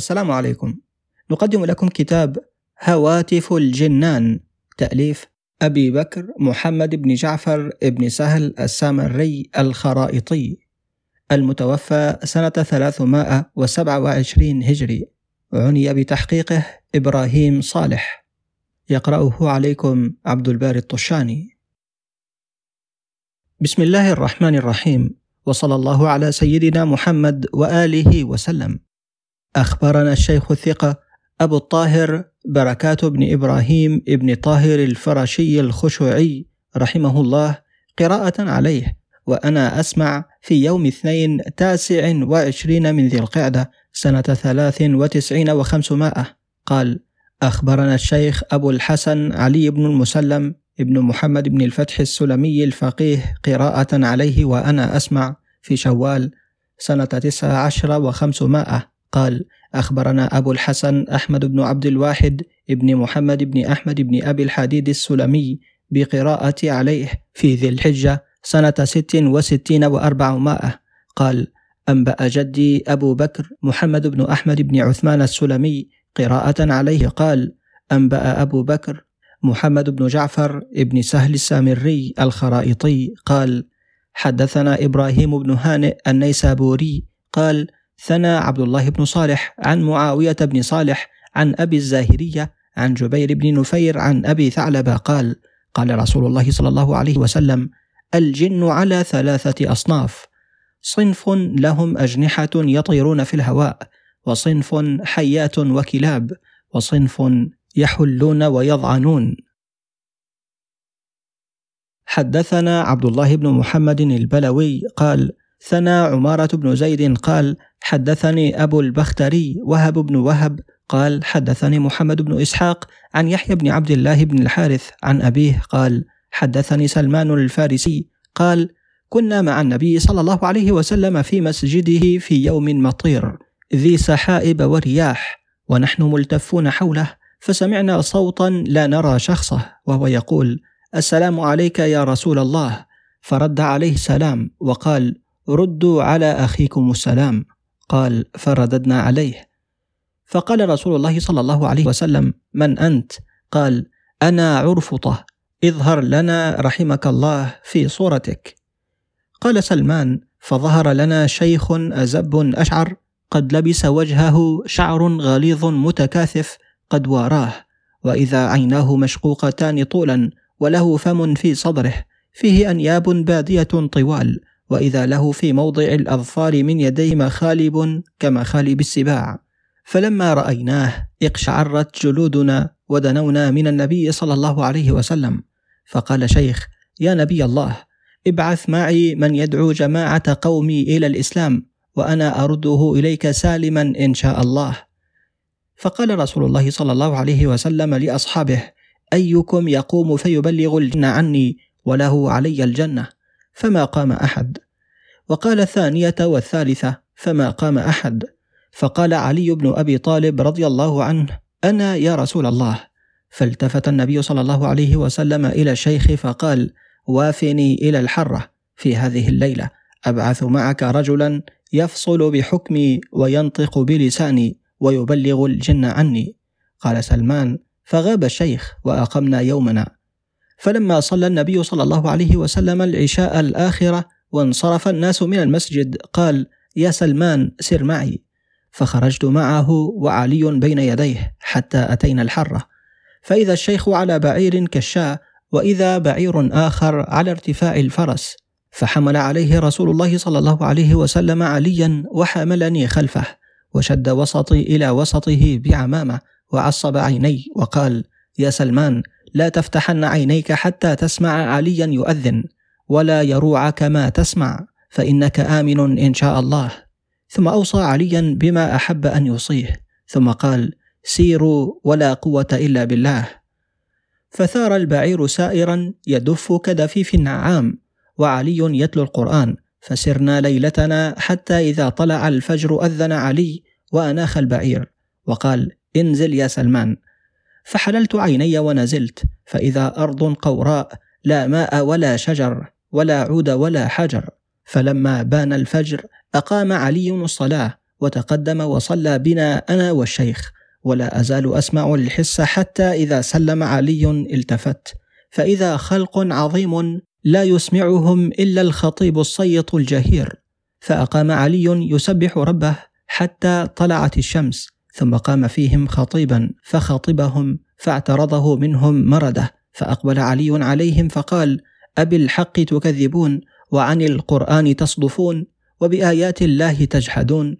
السلام عليكم. نقدم لكم كتاب هواتف الجنان تأليف أبي بكر محمد بن جعفر بن سهل السامري الخرائطي المتوفى سنة 327 هجري. عني بتحقيقه إبراهيم صالح. يقرأه عليكم عبد الباري الطشاني. بسم الله الرحمن الرحيم وصلى الله على سيدنا محمد وآله وسلم. أخبرنا الشيخ الثقة أبو الطاهر بركات بن إبراهيم بن طاهر الفرشي الخشوعي رحمه الله قراءة عليه وأنا أسمع في يوم اثنين تاسع وعشرين من ذي القعدة سنة ثلاث وتسعين وخمسمائة. قال أخبرنا الشيخ أبو الحسن علي بن المسلم ابن محمد بن الفتح السلمي الفقيه قراءة عليه وأنا أسمع في شوال سنة تسع عشر وخمسمائة. قال أخبرنا أبو الحسن أحمد بن عبد الواحد ابن محمد بن أحمد بن أبي الحديد السلمي بقراءة عليه في ذي الحجة سنة ست وستين وأربعمائة. قال أنبأ جدي أبو بكر محمد بن أحمد بن عثمان السلمي قراءة عليه قال أنبأ أبو بكر محمد بن جعفر بن سهل السامري الخرائطي قال حدثنا إبراهيم بن هانئ النيسابوري قال ثنى عبد الله بن صالح عن معاوية بن صالح عن أبي الزاهرية عن جبير بن نفير عن أبي ثعلبة قال قال رسول الله صلى الله عليه وسلم الجن على ثلاثة أصناف صنف لهم أجنحة يطيرون في الهواء وصنف حيات وكلاب وصنف يحلون ويضعنون. حدثنا عبد الله بن محمد البلوي قال ثنى عمارة بن زيد قال حدثني أبو البختري وهب بن وهب. قال حدثني محمد بن إسحاق عن يحيى بن عبد الله بن الحارث عن أبيه. قال حدثني سلمان الفارسي. قال كنا مع النبي صلى الله عليه وسلم في مسجده في يوم مطير ذي سحائب ورياح ونحن ملتفون حوله فسمعنا صوتا لا نرى شخصه وهو يقول السلام عليك يا رسول الله. فرد عليه السلام وقال ردوا على أخيكم السلام. قال فرددنا عليه. فقال رسول الله صلى الله عليه وسلم من أنت؟ قال أنا عرفطة. اظهر لنا رحمك الله في صورتك. قال سلمان فظهر لنا شيخ أزب أشعر قد لبس وجهه شعر غليظ متكاثف قد واراه. وإذا عيناه مشقوقتان طولا وله فم في صدره فيه أنياب بادية طوال. وإذا له في موضع الأظفار من يديه مخالب كمخالب السباع. فلما رأيناه اقشعرت جلودنا ودنونا من النبي صلى الله عليه وسلم. فقال شيخ يا نبي الله ابعث معي من يدعو جماعة قومي إلى الإسلام وأنا أرده إليك سالما إن شاء الله. فقال رسول الله صلى الله عليه وسلم لأصحابه أيكم يقوم فيبلغ الجنة عني وله علي الجنة. فما قام أحد. وقال الثانية والثالثة فما قام أحد. فقال علي بن أبي طالب رضي الله عنه أنا يا رسول الله. فالتفت النبي صلى الله عليه وسلم إلى الشيخ فقال وافني إلى الحرة في هذه الليلة. أبعث معك رجلا يفصل بحكمي وينطق بلساني ويبلغ الجن عني. قال سلمان فغاب الشيخ وأقمنا يومنا. فلما صلى النبي صلى الله عليه وسلم العشاء الآخرة وانصرف الناس من المسجد قال يا سلمان سر معي. فخرجت معه وعلي بين يديه حتى أتينا الحرة. فإذا الشيخ على بعير كالشاة وإذا بعير آخر على ارتفاع الفرس. فحمل عليه رسول الله صلى الله عليه وسلم عليا وحملني خلفه وشد وسطي إلى وسطه بعمامة وعصب عيني وقال يا سلمان لا تفتحن عينيك حتى تسمع عليا يؤذن ولا يروعك ما تسمع فإنك آمن إن شاء الله. ثم أوصى عليا بما أحب أن يوصيه ثم قال سيروا ولا قوة إلا بالله. فثار البعير سائرا يدف كدفيف النعام وعلي يتلو القرآن فسرنا ليلتنا حتى إذا طلع الفجر أذن علي وأناخ البعير. وقال انزل يا سلمان. فحللت عيني ونزلت فإذا أرض قوراء لا ماء ولا شجر ولا عود ولا حجر. فلما بان الفجر أقام علي الصلاة وتقدم وصلى بنا أنا والشيخ. ولا أزال أسمع الحس حتى إذا سلم علي التفت. فإذا خلق عظيم لا يسمعهم إلا الخطيب الصيط الجهير. فأقام علي يسبح ربه حتى طلعت الشمس. ثم قام فيهم خطيبا فخطبهم فاعترضه منهم مرده فأقبل علي عليهم فقال أبي الحق تكذبون وعن القرآن تصدفون وبآيات الله تجحدون.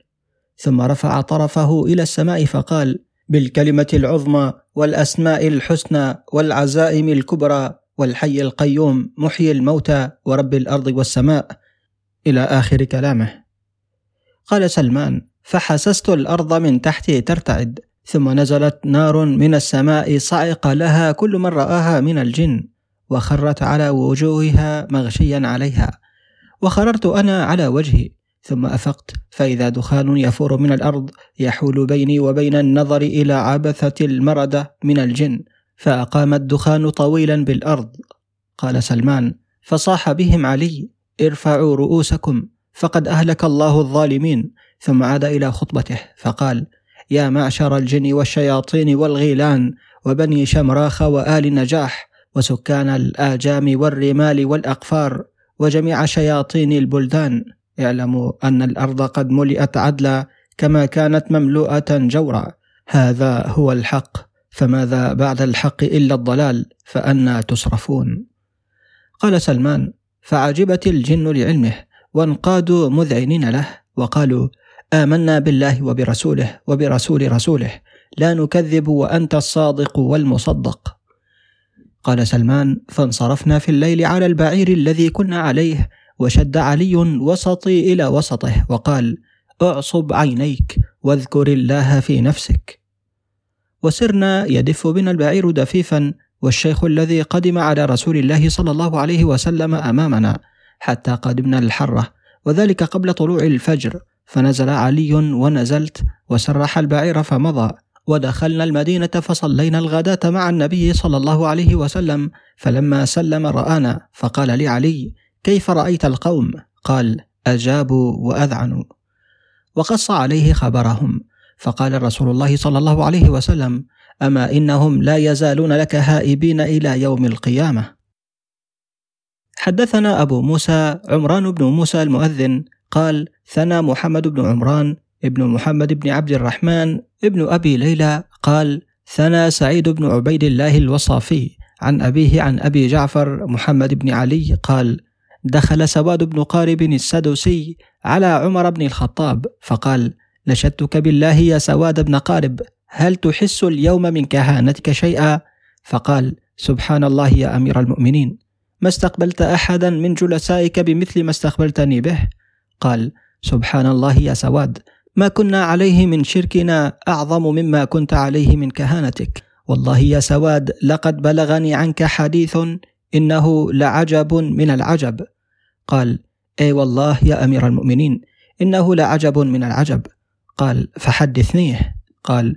ثم رفع طرفه إلى السماء فقال بالكلمة العظمى والأسماء الحسنى والعزائم الكبرى والحي القيوم محيي الموتى ورب الأرض والسماء. إلى آخر كلامه. قال سلمان فحسست الأرض من تحتي ترتعد ثم نزلت نار من السماء صعق لها كل من رآها من الجن وخرت على وجوهها مغشيا عليها. وخررت أنا على وجهي ثم أفقت فإذا دخان يفور من الأرض يحول بيني وبين النظر إلى عبثة المردة من الجن فأقام الدخان طويلا بالأرض. قال سلمان فصاح بهم علي ارفعوا رؤوسكم فقد أهلك الله الظالمين. ثم عاد إلى خطبته فقال يا معشر الجن والشياطين والغيلان وبني شمراخ وآل نجاح وسكان الآجام والرمال والأقفار وجميع شياطين البلدان اعلموا أن الأرض قد ملئت عدلا كما كانت مملوءة جورا هذا هو الحق فماذا بعد الحق إلا الضلال فأنا تصرفون قال سلمان فعجبت الجن لعلمه وانقادوا مذعنين له وقالوا آمنا بالله وبرسوله وبرسول رسوله. لا نكذب وأنت الصادق والمصدق. قال سلمان فانصرفنا في الليل على البعير الذي كنا عليه وشد علي وسطي إلى وسطه وقال أعصب عينيك واذكر الله في نفسك. وسرنا يدف بنا البعير دفيفا والشيخ الذي قدم على رسول الله صلى الله عليه وسلم أمامنا حتى قدمنا الحرة وذلك قبل طلوع الفجر. فنزل علي ونزلت وسرح البعير فمضى ودخلنا المدينة فصلينا الغداة مع النبي صلى الله عليه وسلم فلما سلم رآنا فقال لي علي كيف رأيت القوم؟ قال أجابوا وأذعنوا وقص عليه خبرهم فقال رسول الله صلى الله عليه وسلم أما إنهم لا يزالون لك هائبين إلى يوم القيامة حدثنا أبو موسى عمران بن موسى المؤذن قال ثنى محمد بن عمران ابن محمد بن عبد الرحمن ابن أبي ليلى. قال ثنى سعيد بن عبيد الله الوصافي عن أبيه عن أبي جعفر محمد بن علي. قال دخل سواد بن قارب السدوسي على عمر بن الخطاب. فقال نشدتك بالله يا سواد بن قارب هل تحس اليوم من كهانتك شيئا؟ فقال سبحان الله يا أمير المؤمنين ما استقبلت أحدا من جلسائك بمثل ما استقبلتني به قال سبحان الله يا سواد ما كنا عليه من شركنا أعظم مما كنت عليه من كهانتك. والله يا سواد لقد بلغني عنك حديث إنه لعجب من العجب. قال إي والله يا أمير المؤمنين إنه لعجب من العجب. قال فحدثنيه. قال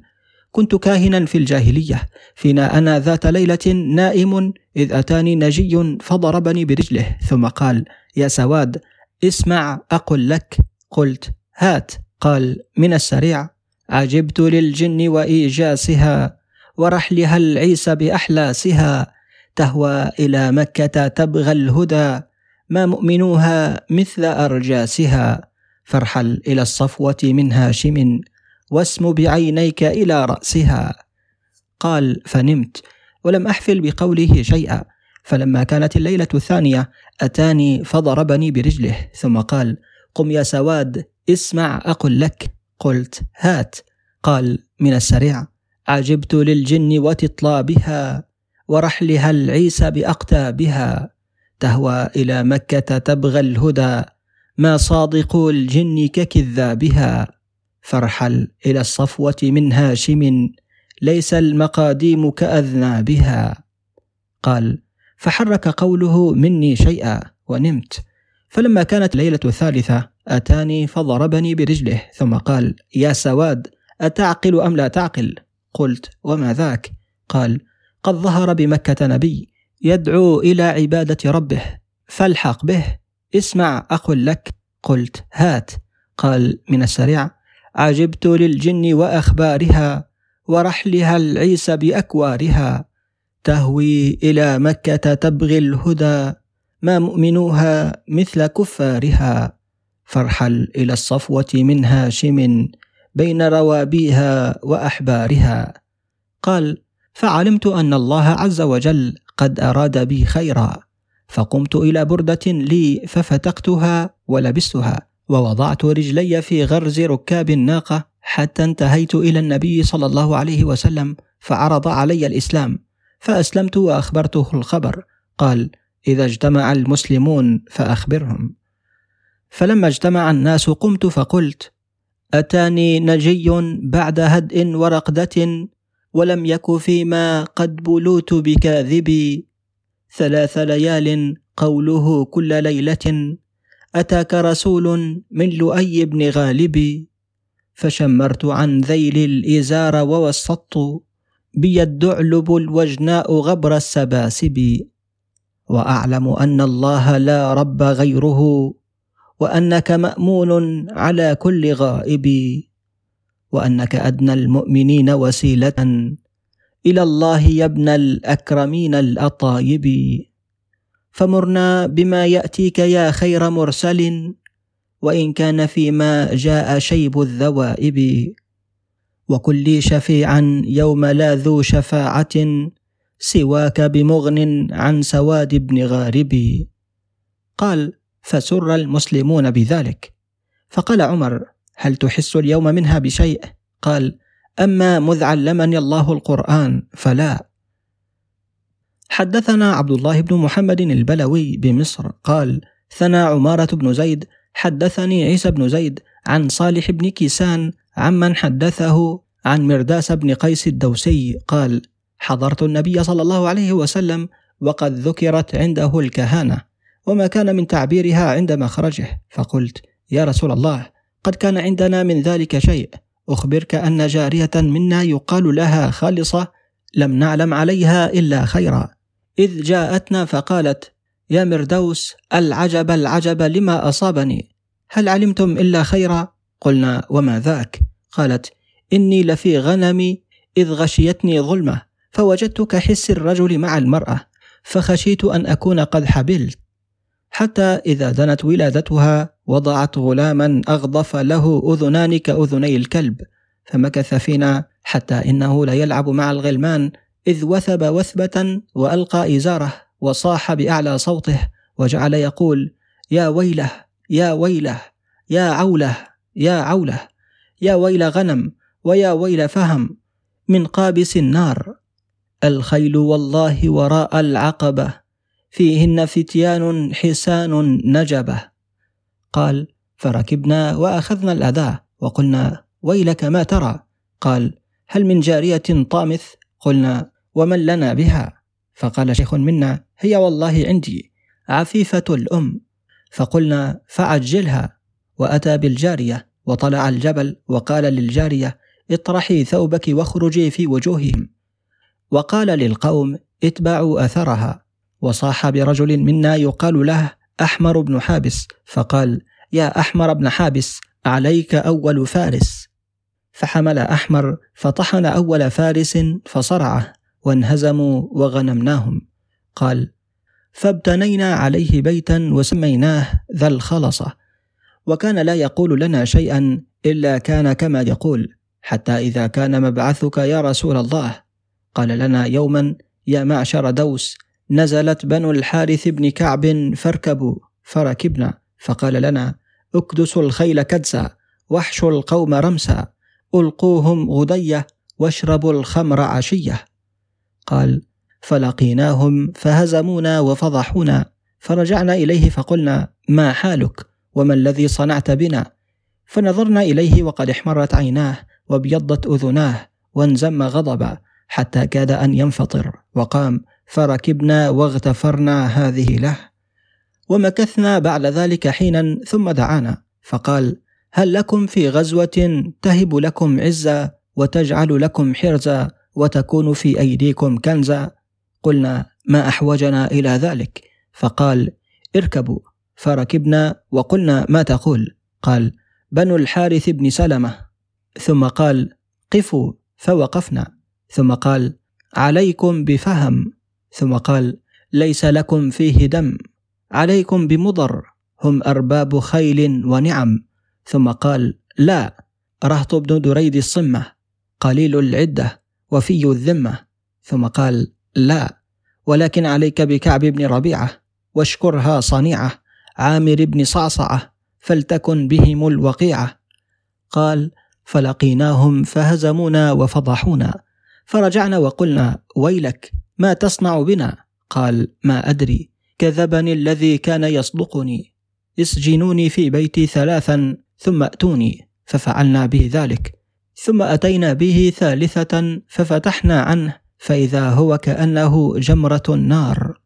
كنت كاهنا في الجاهلية فينا أنا ذات ليلة نائم إذ أتاني نجي فضربني برجله. ثم قال يا سواد اسمع أقل لك. قلت هات. قال من السريع. عجبت للجن وإيجاسها ورحلها العيس بأحلاسها. تهوى إلى مكة تبغى الهدى ما مؤمنوها مثل أرجاسها. فارحل إلى الصفوة من هاشم واسم بعينيك إلى رأسها. قال فنمت ولم أحفل بقوله شيئا. فلما كانت الليلة الثانية أتاني فضربني برجله ثم قال قم يا سواد اسمع أقل لك. قلت هات. قال من السريع عجبت للجن وتطلابها ورحلها العيسى بأقتابها تهوى إلى مكة تبغى الهدى ما صادق الجن ككذابها فارحل إلى الصفوة من هاشم ليس المقاديم كأذنابها. قال فحرك قوله مني شيئا ونمت. فلما كانت الليلة الثالثة أتاني فضربني برجله ثم قال يا سواد أتعقل أم لا تعقل؟ قلت وما ذاك؟ قال قد ظهر بمكة نبي يدعو إلى عبادة ربه فالحق به اسمع أقل لك. قلت هات. قال من السريع عجبت للجن وأخبارها ورحلها العيس بأكوارها. تهوي إلى مكة تبغي الهدى ما مؤمنوها مثل كفارها. فارحل إلى الصفوة من هاشم بين روابيها وأحبارها. قال فعلمت أن الله عز وجل قد أراد بي خيرا فقمت إلى بردة لي ففتقتها ولبستها ووضعت رجلي في غرز ركاب الناقة حتى انتهيت إلى النبي صلى الله عليه وسلم فعرض علي الإسلام. فأسلمت وأخبرته الخبر. قال إذا اجتمع المسلمون فأخبرهم. فلما اجتمع الناس قمت فقلت أتاني نجي بعد هدء ورقدة ولم يك فيما قد بلوت بكاذبي. ثلاث ليال قوله كل ليلة. أتاك رسول من لؤي بن غالب فشمرت عن ذيل الإزار ووسطت. بي الذعلب الوجناء غبر السباسب وأعلم أن الله لا رب غيره وأنك مأمون على كل غائب وأنك أدنى المؤمنين وسيلة إلى الله يا ابن الأكرمين الأطايب. فمرنا بما يأتيك يا خير مرسل وإن كان فيما جاء شيب الذوائب. وكل شفيعا يوم لا ذو شفاعة سواك بمغن عن سواد بن غارب. قال فسر المسلمون بذلك. فقال عمر هل تحس اليوم منها بشيء؟ قال أما مذ علمني الله القرآن فلا. حدثنا عبد الله بن محمد البلوي بمصر. قال ثنى عمارة بن زيد حدثني عيسى بن زيد عن صالح بن كيسان عمن حدثه عن مرداس بن قيس الدوسي قال حضرت النبي صلى الله عليه وسلم وقد ذكرت عنده الكهانة وما كان من تعبيرها عند مخرجه. فقلت يا رسول الله قد كان عندنا من ذلك شيء. أخبرك أن جارية منا يقال لها خالصة لم نعلم عليها إلا خيرا. إذ جاءتنا فقالت يا مردوس العجب العجب لما أصابني. هل علمتم إلا خيرا؟ قلنا وما ذاك؟ قالت إني لفي غنمي إذ غشيتني ظلمة فوجدت كحس الرجل مع المرأة فخشيت أن أكون قد حبلت. حتى إذا دنت ولادتها وضعت غلاما أغضف له أذنان كأذني الكلب فمكث فينا حتى إنه ليلعب مع الغلمان إذ وثب وثبة وألقى إزاره وصاح بأعلى صوته وجعل يقول يا ويله يا ويله يا عوله. يا عولة يا ويل غنم ويا ويل فهم من قابس النار. الخيل والله وراء العقبة فيهن فتيان حسان نجبة. قال فركبنا وأخذنا الاداء وقلنا ويلك ما ترى قال هل من جارية طامث؟ قلنا ومن لنا بها؟ فقال شيخ منا هي والله عندي عفيفة الأم فقلنا فعجلها وأتى بالجارية وطلع الجبل وقال للجارية اطرحي ثوبك واخرجي في وجوههم. وقال للقوم اتبعوا أثرها. وصاح برجل منا يقال له أحمر بن حابس فقال يا أحمر بن حابس عليك أول فارس. فحمل أحمر فطحن أول فارس فصرعه وانهزموا وغنمناهم. قال فابتنينا عليه بيتا وسميناه ذا الخلصة. وكان لا يقول لنا شيئا إلا كان كما يقول حتى إذا كان مبعثك يا رسول الله. قال لنا يوما يا معشر دوس نزلت بنو الحارث بن كعب فاركبوا فركبنا. فقال لنا اكدسوا الخيل كدسا واحشوا القوم رمسا ألقوهم غدية واشربوا الخمر عشية. قال فلقيناهم فهزمونا وفضحونا. فرجعنا إليه فقلنا ما حالك؟ وما الذي صنعت بنا؟ فنظرنا إليه وقد احمرت عيناه وابيضت أذناه وانزم غضبا حتى كاد أن ينفطر وقام فركبنا واغتفرنا هذه له ومكثنا بعد ذلك حينا ثم دعانا فقال هل لكم في غزوة تهب لكم عزا وتجعل لكم حرزا وتكون في أيديكم كنزا؟ قلنا ما أحوجنا إلى ذلك فقال اركبوا فركبنا وقلنا ما تقول؟ قال بنو الحارث بن سلمه ثم قال قفوا فوقفنا ثم قال عليكم بفهم ثم قال ليس لكم فيه دم عليكم بمضر هم ارباب خيل ونعم ثم قال لا رهط بن دريد الصمه قليل العده وفي الذمه ثم قال لا ولكن عليك بكعب بن ربيعة واشكرها صنيعة عامر بن صعصعة فلتكن بهم الوقيعة. قال فلقيناهم فهزمونا وفضحونا. فرجعنا وقلنا ويلك ما تصنع بنا؟ قال ما أدري كذبني الذي كان يصدقني. اسجنوني في بيتي ثلاثا ثم أتوني ففعلنا به ذلك. ثم أتينا به ثالثة ففتحنا عنه فإذا هو كأنه جمرة نار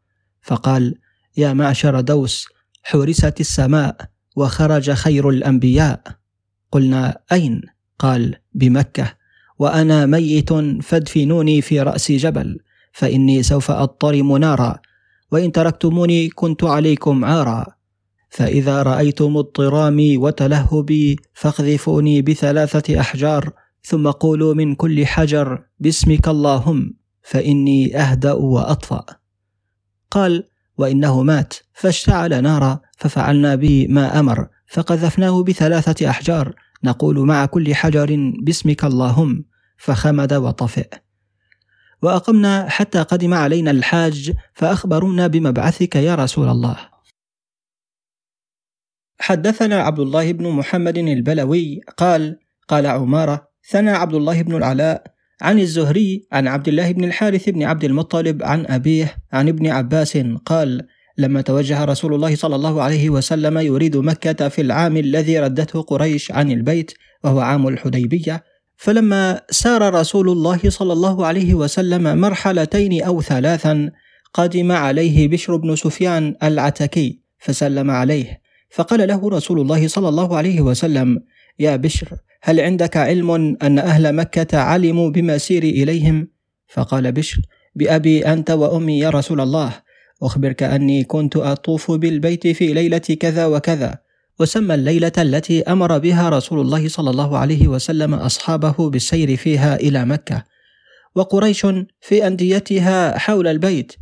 فقال يا معشر دوس حورست السماء وخرج خير الأنبياء. قلنا أين؟ قال بمكة. وأنا ميت فادفنوني في رأس جبل فإني سوف أضطرم نارا. وإن تركتموني كنت عليكم عارا. فإذا رأيتم اضطرامي وتلهبي فاقذفوني بثلاثة أحجار ثم قولوا من كل حجر باسمك اللهم فإني أهدأ وأطفأ. قال وإنه مات فاشتعل نارا ففعلنا به ما أمر فقذفناه بثلاثة أحجار. نقول مع كل حجر باسمك اللهم فخمد وطفئ. وأقمنا حتى قدم علينا الحاج فأخبرونا بمبعثك يا رسول الله. حدثنا عبد الله بن محمد البلوي قال قال عمارة ثنى عبد الله بن العلاء عن الزهري عن عبد الله بن الحارث بن عبد المطلب عن أبيه عن ابن عباس قال لما توجه رسول الله صلى الله عليه وسلم يريد مكة في العام الذي ردته قريش عن البيت وهو عام الحديبية فلما سار رسول الله صلى الله عليه وسلم مرحلتين أو ثلاثا قدم عليه بشر بن سفيان العتكي فسلم عليه فقال له رسول الله صلى الله عليه وسلم يا بشر هل عندك علم أن أهل مكة علموا بمسيري إليهم؟ فقال بشر بأبي أنت وأمي يا رسول الله أخبرك أني كنت أطوف بالبيت في ليلة كذا وكذا وسمى الليلة التي أمر بها رسول الله صلى الله عليه وسلم أصحابه بالسير فيها إلى مكة وقريش في أنديتها حول البيت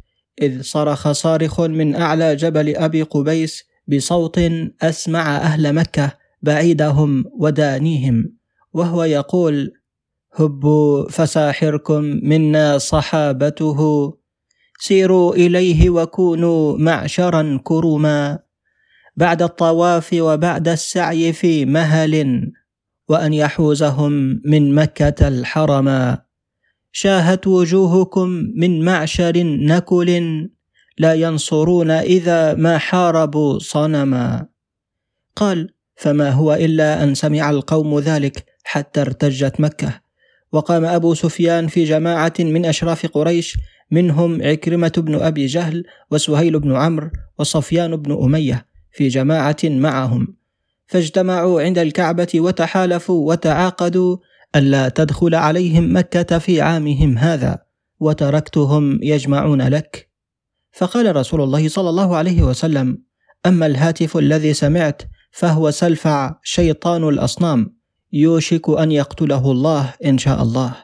إذ صرخ صارخ من أعلى جبل أبي قبيس بصوت أسمع أهل مكة بعيدهم ودانيهم وهو يقول هبوا فساحركم منا صحابته سيروا إليه وكونوا معشرا كرما بعد الطواف وبعد السعي في مهل وأن يحوزهم من مكة الحرما شاهت وجوهكم من معشر نكل لا ينصرون إذا ما حاربوا صنما. قال فما هو إلا أن سمع القوم ذلك حتى ارتجت مكة. وقام أبو سفيان في جماعة من أشراف قريش منهم عكرمة بن أبي جهل وسهيل بن عمرو وصفيان بن أمية في جماعة معهم. فاجتمعوا عند الكعبة وتحالفوا وتعاقدوا الا تدخل عليهم مكة في عامهم هذا وتركتهم يجمعون لك. فقال رسول الله صلى الله عليه وسلم أما الهاتف الذي سمعت فهو سلفع شيطان الأصنام يوشك أن يقتله الله إن شاء الله.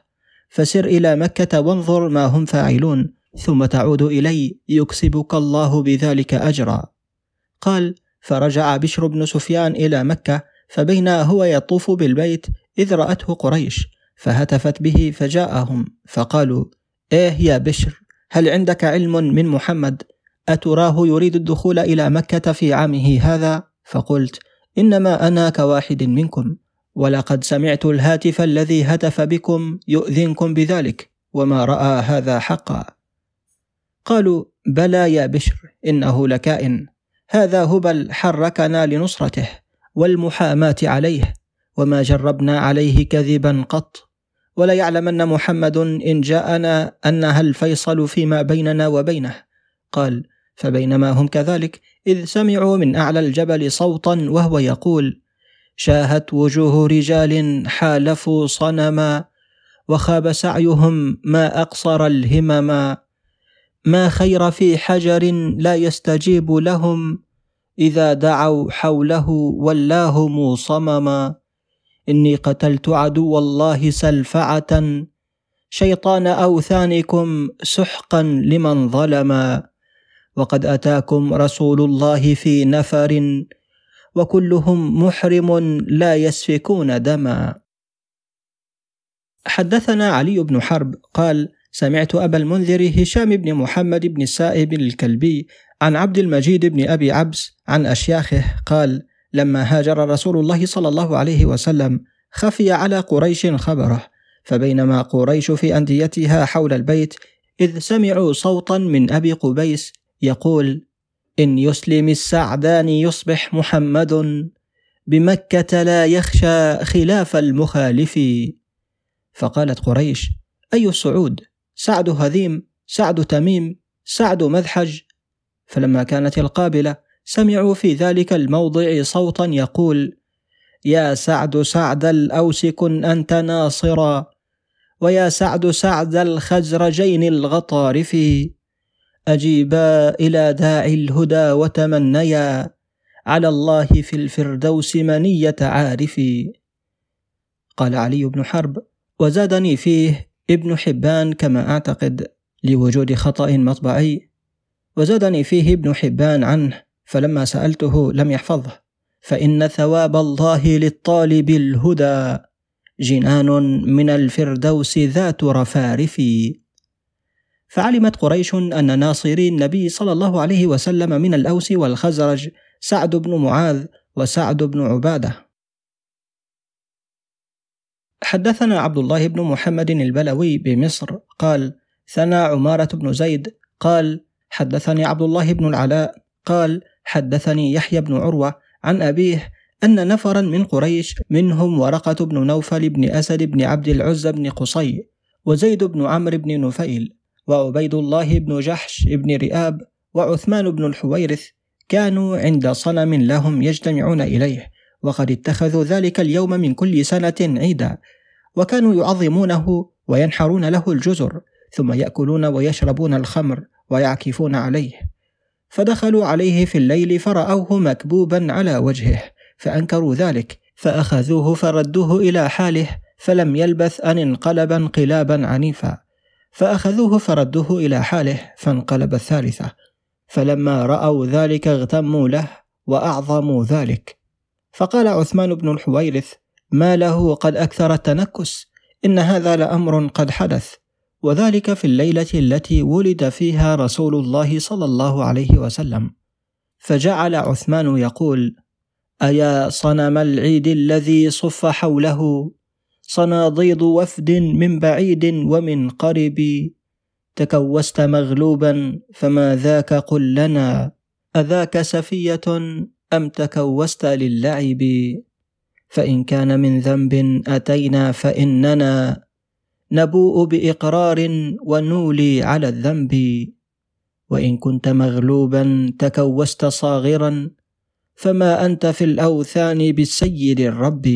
فسر إلى مكة وانظر ما هم فاعلون ثم تعود إلي يكسبك الله بذلك أجرا. قال فرجع بشر بن سفيان إلى مكة فبينا هو يطوف بالبيت إذ رأته قريش فهتفت به فجاءهم فقالوا إيه يا بشر هل عندك علم من محمد؟ أتراه يريد الدخول إلى مكة في عامه هذا؟ فقلت إنما أنا كواحد منكم ولقد سمعت الهاتف الذي هتف بكم يؤذنكم بذلك وما رأى هذا حقا. قالوا بلى يا بشر إنه لكائن هذا هبل حركنا لنصرته والمحاماة عليه وما جربنا عليه كذبا قط. وليعلمن محمد إن جاءنا أنها الفيصل فيما بيننا وبينه. قال فبينما هم كذلك إذ سمعوا من أعلى الجبل صوتا وهو يقول: شاهت وجوه رجال حالفوا صنما وخاب سعيهم ما أقصر الهمما ما خير في حجر لا يستجيب لهم إذا دعوا حوله ولاهم صمما. إني قتلت عدو الله سلفعة. شيطان أوثانكم سحقا لمن ظلما. وقد أتاكم رسول الله في نفر وكلهم محرم لا يسفكون دما. حدثنا علي بن حرب قال سمعت أبا المنذر هشام بن محمد بن السائب الكلبي عن عبد المجيد بن أبي عبس عن أشياخه قال لما هاجر رسول الله صلى الله عليه وسلم خفي على قريش خبره فبينما قريش في أنديتها حول البيت إذ سمعوا صوتا من أبي قبيس يقول إن يسلم السعدان يصبح محمد بمكة لا يخشى خلاف المخالف. فقالت قريش أي السعود سعد هذيم سعد تميم سعد مذحج. فلما كانت القابلة سمعوا في ذلك الموضع صوتا يقول يا سعد سعد الأوس كن أنت ناصرا ويا سعد سعد الخزرجين الغطارف. أجيبا إلى داعي الهدى وتمنيا. على الله في الفردوس منية عارفي. قال علي بن حرب وزادني فيه ابن حبان كما أعتقد لوجود خطأ مطبعي. وزادني فيه ابن حبان عنه فلما سألته لم يحفظه. فإن ثواب الله للطالب الهدى. جنان من الفردوس ذات رفارف فعلمت قريش أن ناصري النبي صلى الله عليه وسلم من الأوس والخزرج سعد بن معاذ وسعد بن عبادة. حدثنا عبد الله بن محمد البلوي بمصر قال ثنى عمارة بن زيد قال حدثني عبد الله بن العلاء قال حدثني يحيى بن عروة عن أبيه أن نفرا من قريش منهم ورقة بن نوفل بن أسد بن عبد العزى بن قصي وزيد بن عمرو بن نفيل وعبيد الله بن جحش بن رئاب وعثمان بن الحويرث كانوا عند صنم لهم يجتمعون إليه وقد اتخذوا ذلك اليوم من كل سنة عيدا وكانوا يعظمونه وينحرون له الجزر ثم يأكلون ويشربون الخمر ويعكفون عليه. فدخلوا عليه في الليل فرأوه مكبوبا على وجهه فأنكروا ذلك فأخذوه فردوه إلى حاله فلم يلبث أن انقلب انقلابا عنيفا. فأخذوه فردوه إلى حاله فانقلب الثالثة فلما رأوا ذلك اغتموا له وأعظموا ذلك. فقال عثمان بن الحويرث ما له قد أكثر التنكس إن هذا لأمر قد حدث وذلك في الليلة التي ولد فيها رسول الله صلى الله عليه وسلم. فجعل عثمان يقول أيا صنم العيد الذي صف حوله؟ صناديد وفد من بعيد ومن قرب تكوست مغلوبا فما ذاك؟ قل لنا أذاك سفية أم تكوست للعب؟ فإن كان من ذنب أتينا فإننا نبوء بإقرار ونولي على الذنب. وإن كنت مغلوبا تكوست صاغرا فما أنت في الأوثان بالسيد الرب.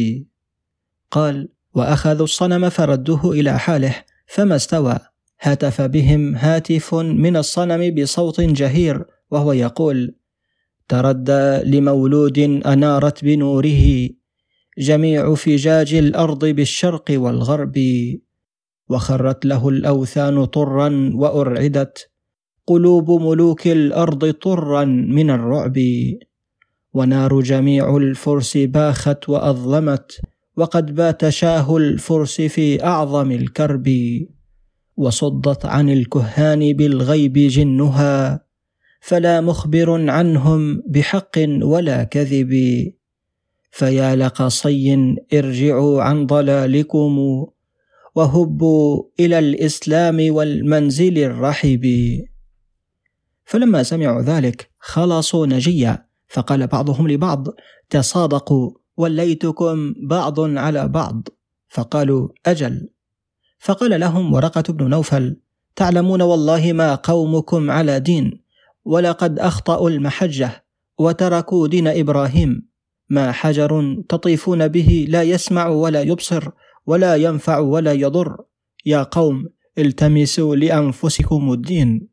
قال وأخذوا الصنم فردوه إلى حاله فما استوى. هتف بهم هاتف من الصنم بصوت جهير وهو يقول تردى لمولود أنارت بنوره جميع فجاج الأرض بالشرق والغرب. وخرت له الأوثان طرا وأرعدت قلوب ملوك الأرض طرا من الرعب. ونار جميع الفرس باخت وأظلمت وقد بات شاه الفرس في أعظم الكرب وصدت عن الكهان بالغيب جنها فلا مخبر عنهم بحق ولا كذب. فيا لقصي ارجعوا عن ضلالكم وهبوا إلى الإسلام والمنزل الرحب. فلما سمعوا ذلك خلصوا نجيا فقال بعضهم لبعض تصادقوا. وليتكم بعض على بعض. فقالوا أجل. فقال لهم ورقة بن نوفل تعلمون والله ما قومكم على دين ولقد أخطأوا المحجة وتركوا دين إبراهيم. ما حجر تطيفون به لا يسمع ولا يبصر ولا ينفع ولا يضر. يا قوم التمسوا لأنفسكم الدين.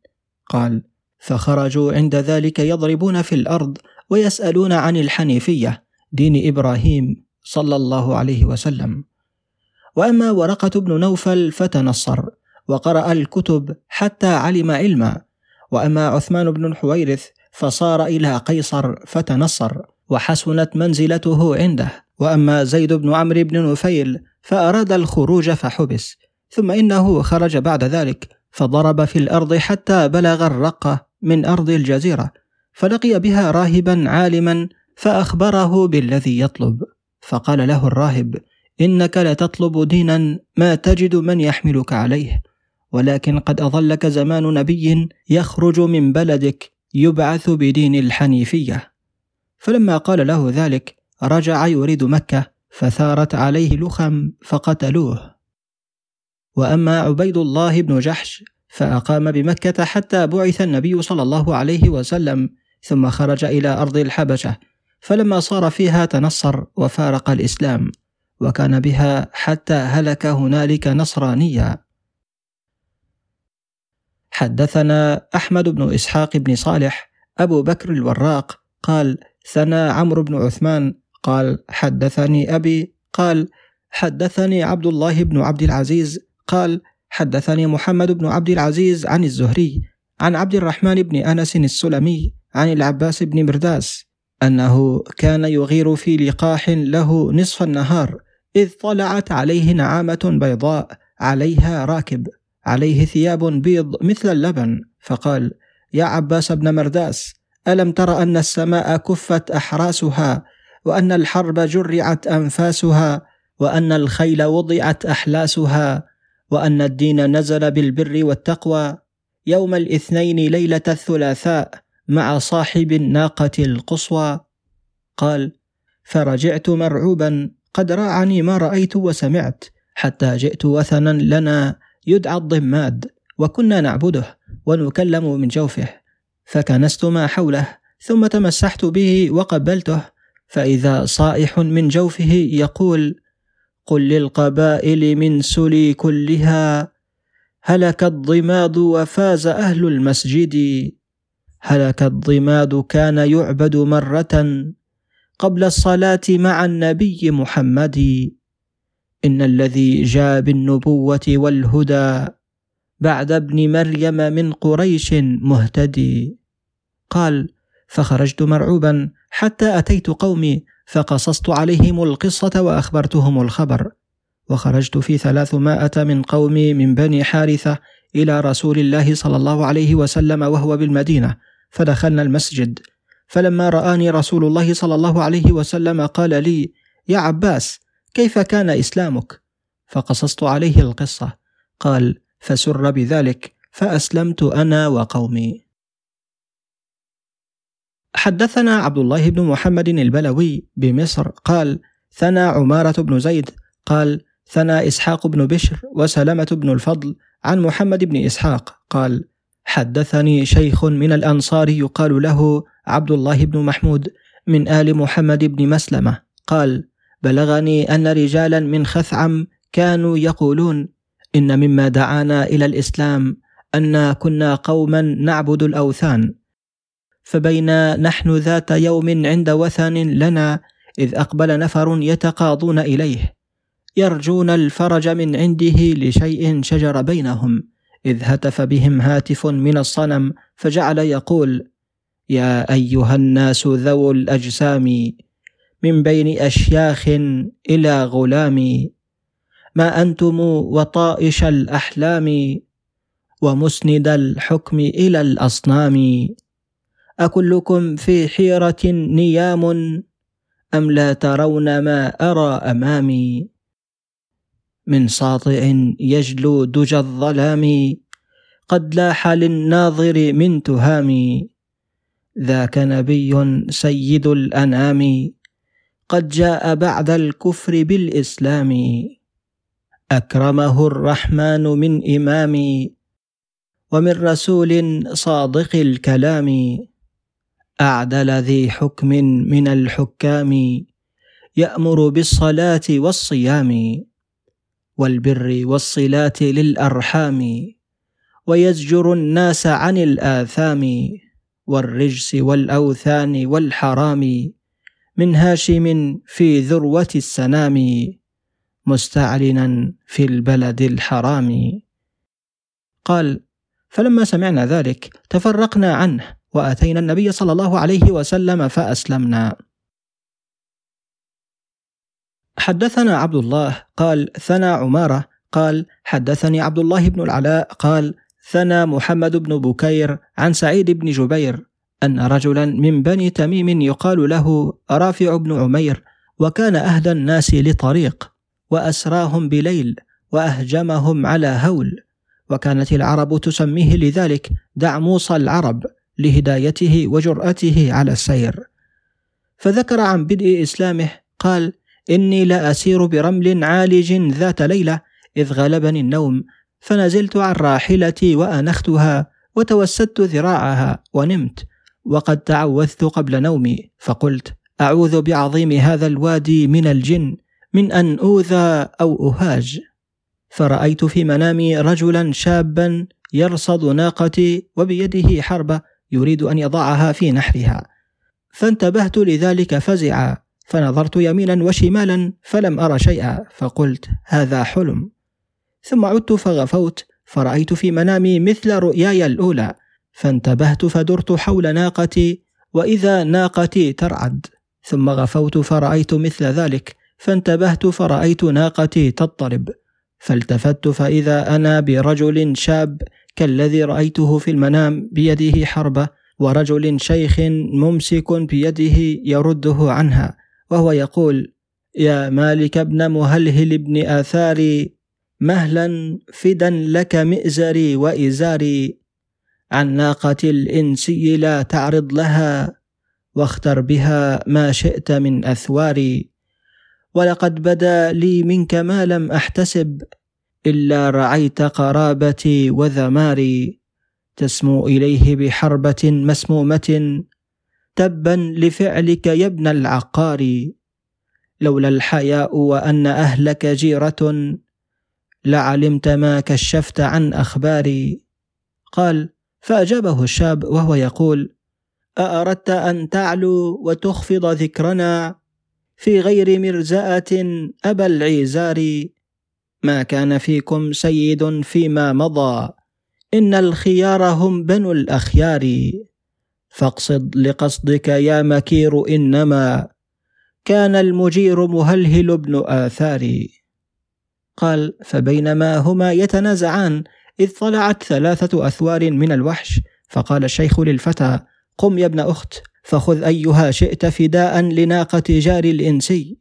قال فخرجوا عند ذلك يضربون في الأرض ويسألون عن الحنيفية. دين إبراهيم صلى الله عليه وسلم. وأما ورقة بن نوفل فتنصر وقرأ الكتب حتى علم علما. وأما عثمان بن الحويرث فصار إلى قيصر فتنصر وحسنت منزلته عنده. وأما زيد بن عمرو بن نفيل فأراد الخروج فحبس ثم إنه خرج بعد ذلك فضرب في الأرض حتى بلغ الرقة من أرض الجزيرة فلقي بها راهبا عالما فأخبره بالذي يطلب. فقال له الراهب إنك لتطلب دينا ما تجد من يحملك عليه ولكن قد أظلك زمان نبي يخرج من بلدك يبعث بدين الحنيفية. فلما قال له ذلك رجع يريد مكة فثارت عليه لخم فقتلوه. وأما عبيد الله بن جحش فأقام بمكة حتى بعث النبي صلى الله عليه وسلم ثم خرج إلى أرض الحبشة. فلما صار فيها تنصر وفارق الإسلام وكان بها حتى هلك هنالك نصرانيا حدثنا أحمد بن إسحاق بن صالح أبو بكر الوراق قال ثنى عمرو بن عثمان. قال حدثني أبي. قال حدثني عبد الله بن عبد العزيز. قال حدثني محمد بن عبد العزيز عن الزهري عن عبد الرحمن بن أنس السلمي عن العباس بن مرداس. أنه كان يغير في لقاح له نصف النهار إذ طلعت عليه نعامة بيضاء عليها راكب عليه ثياب بيض مثل اللبن. فقال يا عباس بن مرداس ألم تر أن السماء كفت أحراسها وأن الحرب جرعت أنفاسها وأن الخيل وضعت أحلاسها وأن الدين نزل بالبر والتقوى؟ يوم الاثنين ليلة الثلاثاء مع صاحب الناقة القصوى. قال فرجعت مرعوبا قد راعني ما رأيت وسمعت حتى جئت وثنا لنا يدعى الضماد وكنا نعبده ونكلم من جوفه فكنست ما حوله ثم تمسحت به وقبلته فإذا صائح من جوفه يقول قل للقبائل من سلي كلها هلك الضماد وفاز أهل المسجد. هلك الضماد كان يعبد مرة قبل الصلاة مع النبي محمد. إن الذي جاء بالنبوة والهدى بعد ابن مريم من قريش مهتدي. قال فخرجت مرعوبا حتى أتيت قومي فقصصت عليهم القصة وأخبرتهم الخبر. وخرجت في ثلاثمائة من قومي من بني حارثة إلى رسول الله صلى الله عليه وسلم وهو بالمدينة فدخلنا المسجد. فلما رآني رسول الله صلى الله عليه وسلم قال لي يا عباس كيف كان إسلامك؟ فقصصت عليه القصة. قال فسر بذلك فأسلمت أنا وقومي. حدثنا عبد الله بن محمد البلوي بمصر. قال ثنى عمارة بن زيد. قال ثنى إسحاق بن بشر وسلمة بن الفضل عن محمد بن إسحاق. قال حدثني شيخ من الأنصار يقال له عبد الله بن محمود من آل محمد بن مسلمة. قال بلغني أن رجالا من خثعم كانوا يقولون إن مما دعانا إلى الإسلام انا كنا قوما نعبد الأوثان فبينا نحن ذات يوم عند وثن لنا إذ أقبل نفر يتقاضون إليه يرجون الفرج من عنده لشيء شجر بينهم إذ هتف بهم هاتف من الصنم فجعل يقول يا أيها الناس ذو الأجسام من بين أشياخ إلى غلام ما أنتم وطائش الأحلام ومسند الحكم إلى الأصنام أكلكم في حيرة نيام أم لا ترون ما أرى أمامي؟ من ساطع يجلو دجى الظلام قد لاح للناظر من تهام. ذاك نبي سيد الأنام قد جاء بعد الكفر بالإسلام. أكرمه الرحمن من إمام ومن رسول صادق الكلام. أعدل ذي حكم من الحكام يأمر بالصلاة والصيام. والبر والصلات للأرحام ويزجر الناس عن الآثام والرجس والأوثان والحرام من هاشم في ذروة السنام مستعلنا في البلد الحرام. قال فلما سمعنا ذلك تفرقنا عنه وأتينا النبي صلى الله عليه وسلم فأسلمنا. حدثنا عبد الله قال ثنى عمارة. قال حدثني عبد الله بن العلاء. قال ثنى محمد بن بكير عن سعيد بن جبير أن رجلا من بني تميم يقال له رافع بن عمير وكان اهدى الناس لطريق وأسراهم بليل وأهجمهم على هول وكانت العرب تسميه لذلك دعموص العرب لهدايته وجرأته على السير. فذكر عن بدء إسلامه قال إني لأسير برمل عالج ذات ليلة إذ غلبني النوم فنزلت عن راحلتي وأنختها وتوسدت ذراعها ونمت وقد تعوذت قبل نومي فقلت أعوذ بعظيم هذا الوادي من الجن من أن أوذى أو أهاج. فرأيت في منامي رجلا شابا يرصد ناقتي وبيده حربة يريد أن يضعها في نحرها فانتبهت لذلك فزعا. فنظرت يمينا وشمالا فلم أر شيئا فقلت هذا حلم. ثم عدت فغفوت فرأيت في منامي مثل رؤياي الأولى. فانتبهت فدرت حول ناقتي وإذا ناقتي ترعد. ثم غفوت فرأيت مثل ذلك فانتبهت فرأيت ناقتي تضطرب. فالتفت فإذا أنا برجل شاب كالذي رأيته في المنام بيده حربة ورجل شيخ ممسك بيده يرده عنها. وهو يقول يا مالك ابن مهلهل ابن آثاري مهلا فدا لك مئزري وإزاري. عن ناقة الإنسي لا تعرض لها واختر بها ما شئت من أثواري. ولقد بدا لي منك ما لم أحتسب إلا رعيت قرابتي وذماري. تسمو إليه بحربة مسمومة تبا لفعلك يا ابن العقار لولا الحياء وأن أهلك جيرة لعلمت ما كشفت عن أخباري. قال فأجابه الشاب وهو يقول أأردت أن تعلو وتخفض ذكرنا في غير مرزأة أبا العيزار؟ ما كان فيكم سيد فيما مضى إن الخيار هم بنو الأخيار. فاقصد لقصدك يا مكير إنما كان المجير مهلهل بن آثار قال فبينما هما يتنازعان إذ طلعت ثلاثة أثوار من الوحش فقال الشيخ للفتى قم يا ابن أخت فخذ أيها شئت فداء لناقة جار الإنسي.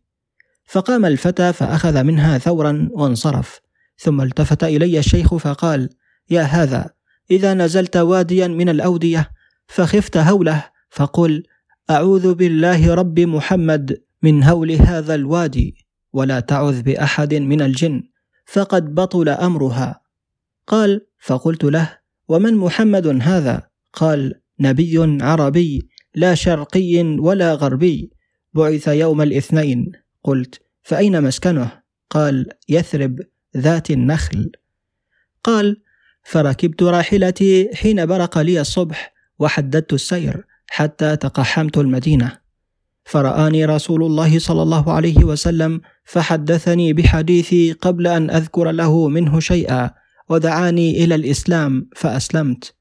فقام الفتى فأخذ منها ثورا وانصرف ثم التفت إلي الشيخ فقال يا هذا إذا نزلت واديا من الأودية فخفت هوله فقل أعوذ بالله رب محمد من هول هذا الوادي ولا تعذ بأحد من الجن فقد بطل أمرها. قال فقلت له ومن محمد هذا؟ قال نبي عربي لا شرقي ولا غربي بعث يوم الاثنين. قلت فأين مسكنه؟ قال يثرب ذات النخل. قال فركبت راحلتي حين برق لي الصبح وحددت السير حتى تقحمت المدينة. فرآني رسول الله صلى الله عليه وسلم فحدثني بحديثي قبل أن أذكر له منه شيئا ودعاني إلى الإسلام فأسلمت.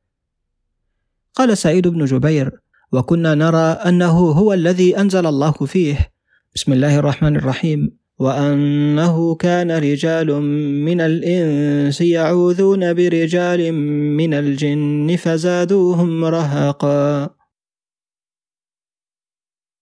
قال سعيد بن جبير وكنا نرى أنه هو الذي أنزل الله فيه. بسم الله الرحمن الرحيم. وأنه كان رجال من الإنس يعوذون برجال من الجن فزادوهم رهقا.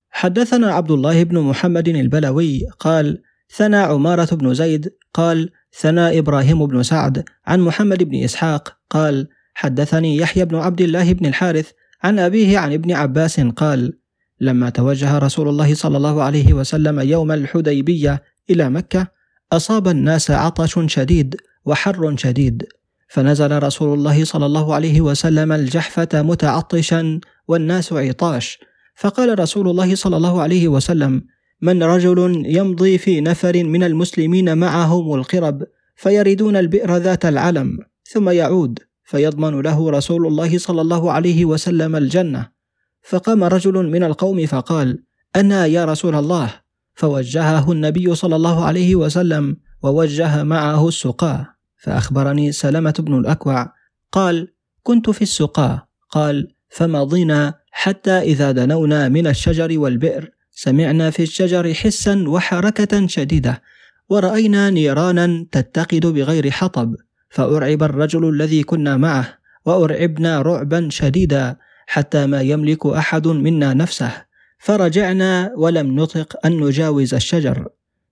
حدثنا عبد الله بن محمد البلوي قال ثنى عمارة بن زيد قال ثنى إبراهيم بن سعد عن محمد بن إسحاق قال حدثني يحيى بن عبد الله بن الحارث عن أبيه عن ابن عباس قال لما توجه رسول الله صلى الله عليه وسلم يوم الحديبية إلى مكة أصاب الناس عطش شديد وحر شديد. فنزل رسول الله صلى الله عليه وسلم الجحفة متعطشا والناس عطاش. فقال رسول الله صلى الله عليه وسلم من رجل يمضي في نفر من المسلمين معهم القرب فيردون البئر ذات العلم ثم يعود فيضمن له رسول الله صلى الله عليه وسلم الجنة. فقام رجل من القوم فقال أنا يا رسول الله. فوجهه النبي صلى الله عليه وسلم ووجه معه السقاة فأخبرني سلمة بن الأكوع قال كنت في السقاة قال فمضينا حتى إذا دنونا من الشجر والبئر. سمعنا في الشجر حسا وحركة شديدة ورأينا نيرانا تتقد بغير حطب. فأرعب الرجل الذي كنا معه وأرعبنا رعبا شديدا حتى ما يملك أحد منا نفسه. فرجعنا ولم نطق أن نجاوز الشجر.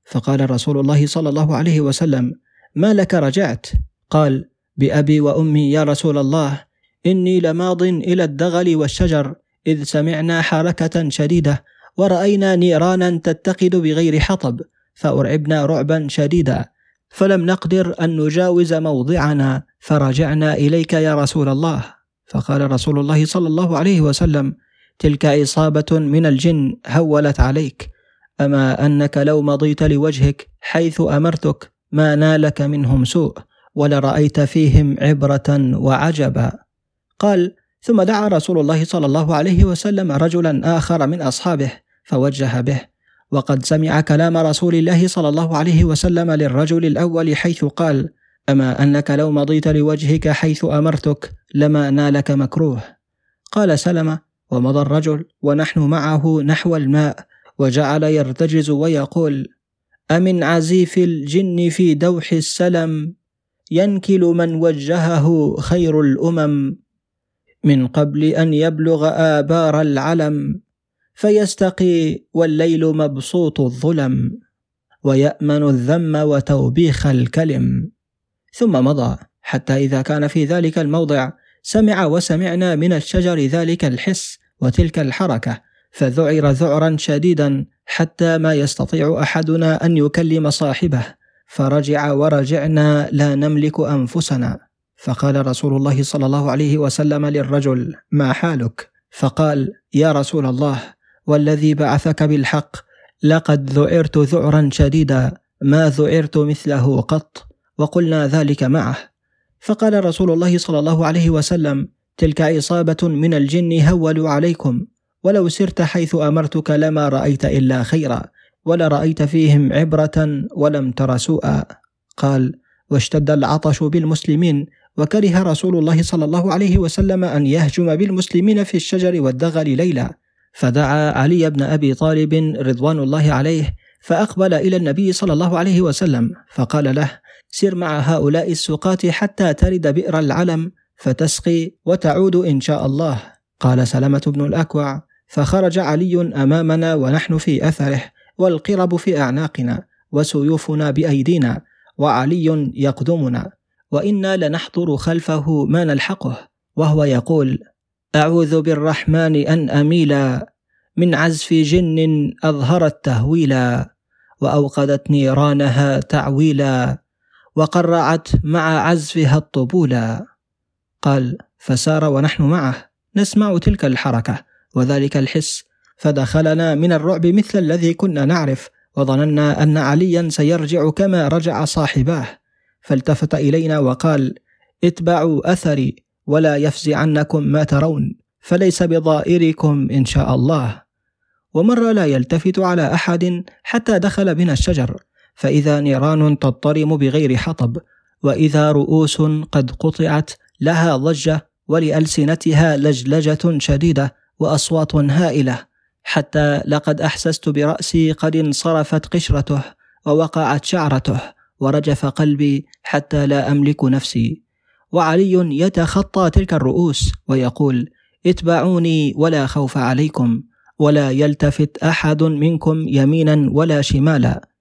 فقال رسول الله صلى الله عليه وسلم ما لك رجعت؟ قال بأبي وأمي يا رسول الله إني لماض إلى الدغل والشجر إذ سمعنا حركة شديدة ورأينا نيرانا تتقد بغير حطب فأرعبنا رعبا شديدا. فلم نقدر أن نجاوز موضعنا فرجعنا إليك يا رسول الله. فقال رسول الله صلى الله عليه وسلم تلك إصابة من الجن هولت عليك. أما أنك لو مضيت لوجهك حيث أمرتك ما نالك منهم سوء ولرأيت فيهم عبرة وعجبا. قال ثم دعا رسول الله صلى الله عليه وسلم رجلا آخر من أصحابه فوجه به. وقد سمع كلام رسول الله صلى الله عليه وسلم للرجل الأول حيث قال أما أنك لو مضيت لوجهك حيث أمرتك لما نالك مكروه. قال سلمة ومضى الرجل ونحن معه نحو الماء وجعل يرتجز ويقول أمن عزيف الجن في دوح السلم ينكل من وجهه خير الأمم. من قبل أن يبلغ آبار العلم فيستقي والليل مبسوط الظلم ويأمن الذم وتوبيخ الكلم. ثم مضى. حتى إذا كان في ذلك الموضع سمع وسمعنا من الشجر ذلك الحس وتلك الحركة فذعر ذعرا شديدا حتى ما يستطيع أحدنا أن يكلم صاحبه فرجع ورجعنا لا نملك أنفسنا. فقال رسول الله صلى الله عليه وسلم للرجل ما حالك؟ فقال يا رسول الله والذي بعثك بالحق لقد ذعرت ذعرا شديدا ما ذعرت مثله قط. وقلنا ذلك معه. فقال رسول الله صلى الله عليه وسلم تلك إصابة من الجن هولوا عليكم ولو سرت حيث أمرتك لما رأيت إلا خيرا ولرأيت فيهم عبرة ولم تر سوءا. قال واشتد العطش بالمسلمين وكره رسول الله صلى الله عليه وسلم أن يهجم بالمسلمين في الشجر والدغل ليلا. فدعا علي بن أبي طالب رضوان الله عليه فأقبل إلى النبي صلى الله عليه وسلم فقال له سر مع هؤلاء السقاة حتى ترد بئر العلم فتسقي وتعود إن شاء الله. قال سلمة بن الأكوع فخرج علي أمامنا ونحن في أثره والقرب في أعناقنا وسيوفنا بأيدينا وعلي يقدمنا وإنا لنحضر خلفه ما نلحقه وهو يقول أعوذ بالرحمن أن أميلا من عزف جن أظهرت تهويلا وأوقدت نيرانها تعويلا. وقرعت مع عزفها الطبولا قال فسار ونحن معه نسمع تلك الحركة وذلك الحس فدخلنا من الرعب مثل الذي كنا نعرف وظننا أن عليا سيرجع كما رجع صاحباه. فالتفت إلينا وقال اتبعوا أثري ولا يفزعنكم ما ترون فليس بضائركم إن شاء الله. ومر لا يلتفت على أحد حتى دخل بنا الشجر. فإذا نيران تضطرم بغير حطب وإذا رؤوس قد قطعت لها ضجة ولألسنتها لجلجة شديدة وأصوات هائلة. حتى لقد أحسست برأسي قد انصرفت قشرته ووقعت شعرته ورجف قلبي حتى لا أملك نفسي. وعلي يتخطى تلك الرؤوس ويقول اتبعوني ولا خوف عليكم ولا يلتفت أحد منكم يمينا ولا شمالا.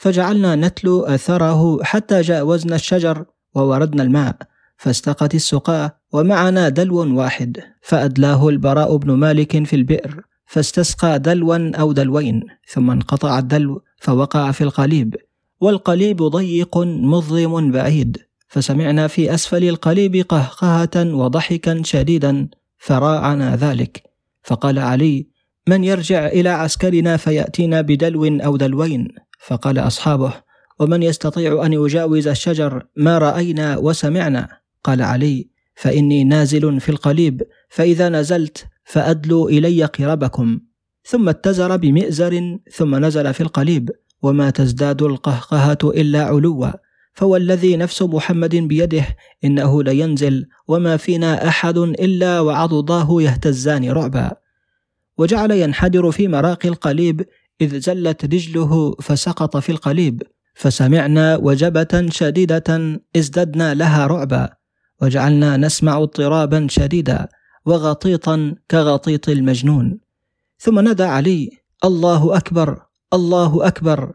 فجعلنا نتلو اثره حتى جاوزنا الشجر ووردنا الماء فاستقت السقاة ومعنا دلو واحد فأدلاه البراء بن مالك في البئر فاستسقى دلوا أو دلوين ثم انقطع الدلو فوقع في القليب والقليب ضيق مظلم بعيد فسمعنا في أسفل القليب قهقهة وضحكا شديدا فراعنا ذلك فقال علي من يرجع إلى عسكرنا فيأتينا بدلو أو دلوين؟ فقال أصحابه ومن يستطيع أن يجاوز الشجر ما رأينا وسمعنا؟ قال علي فإني نازل في القليب فإذا نزلت فأدلوا إلي قربكم. ثم اتزر بمئزر ثم نزل في القليب وما تزداد القهقهة إلا علوا. فوالذي نفس محمد بيده إنه لينزل وما فينا أحد إلا وعضداه يهتزان رعبا. وجعل ينحدر في مراقي القليب إذ زلت رجله فسقط في القليب فسمعنا وجبة شديدة ازددنا لها رعبا وجعلنا نسمع اضطرابا شديدا وغطيطا كغطيط المجنون. ثم نادى علي الله أكبر الله أكبر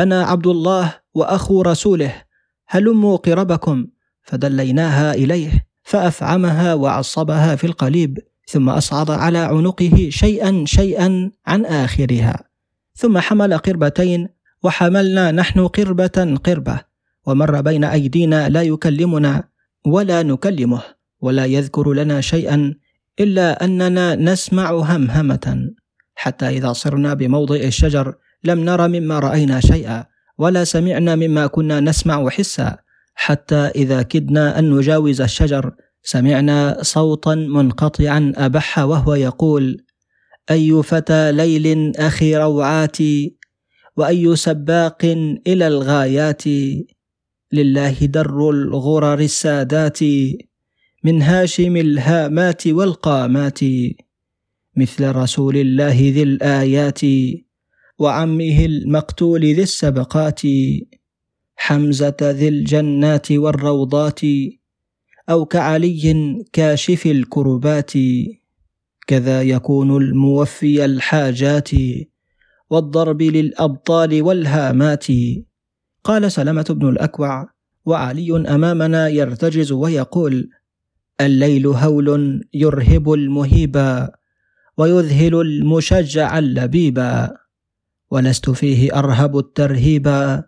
أنا عبد الله وأخو رسوله هلموا قربكم. فدليناها إليه فأفعمها وعصبها في القليب ثم أصعد على عنقه شيئا شيئا عن آخرها. ثم حمل قربتين وحملنا نحن قربة قربة ومر بين أيدينا لا يكلمنا ولا نكلمه ولا يذكر لنا شيئا إلا أننا نسمع همهمة. حتى إذا صرنا بموضع الشجر لم نر مما رأينا شيئا ولا سمعنا مما كنا نسمع حسا. حتى إذا كدنا أن نجاوز الشجر سمعنا صوتا منقطعا أبح وهو يقول أي فتى ليل أخي روعاتي وأي سباق إلى الغايات لله در الغرر السادات من هاشم الهامات والقامات مثل رسول الله ذي الآيات وعمه المقتول ذي السبقات حمزة ذي الجنات والروضات أو كعلي كاشف الكربات كذا يكون الموفي الحاجات والضرب للأبطال والهامات. قال سلمة بن الأكوع وعلي أمامنا يرتجز ويقول الليل هول يرهب المهيبا ويذهل المشجع اللبيبا ولست فيه أرهب الترهيبا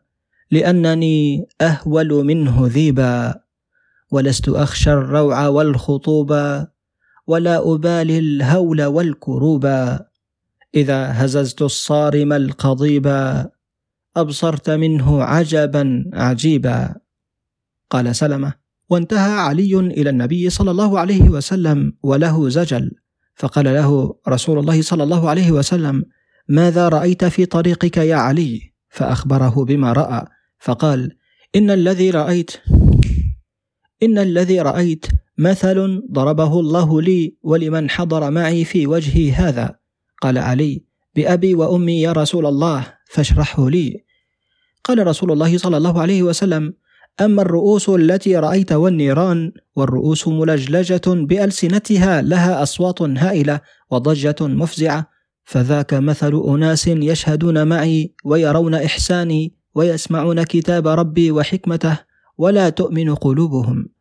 لأنني أهول منه ذيبا ولست أخشى الروع والخطوبا ولا أبالي الهول والكروبا إذا هززت الصارم القضيبا أبصرت منه عجبا عجيبا. قال سلمة وانتهى علي إلى النبي صلى الله عليه وسلم وله زجل. فقال له رسول الله صلى الله عليه وسلم ماذا رأيت في طريقك يا علي؟ فأخبره بما رأى فقال إن الذي رأيت إن الذي رأيت مثل ضربه الله لي ولمن حضر معي في وجهي هذا. قال علي بأبي وأمي يا رسول الله فاشرحه لي. قال رسول الله صلى الله عليه وسلم أما الرؤوس التي رأيت والنيران والرؤوس ملجلجة بألسنتها لها أصوات هائلة وضجة مفزعة فذاك مثل أناس يشهدون معي ويرون إحساني ويسمعون كتاب ربي وحكمته ولا تؤمن قلوبهم.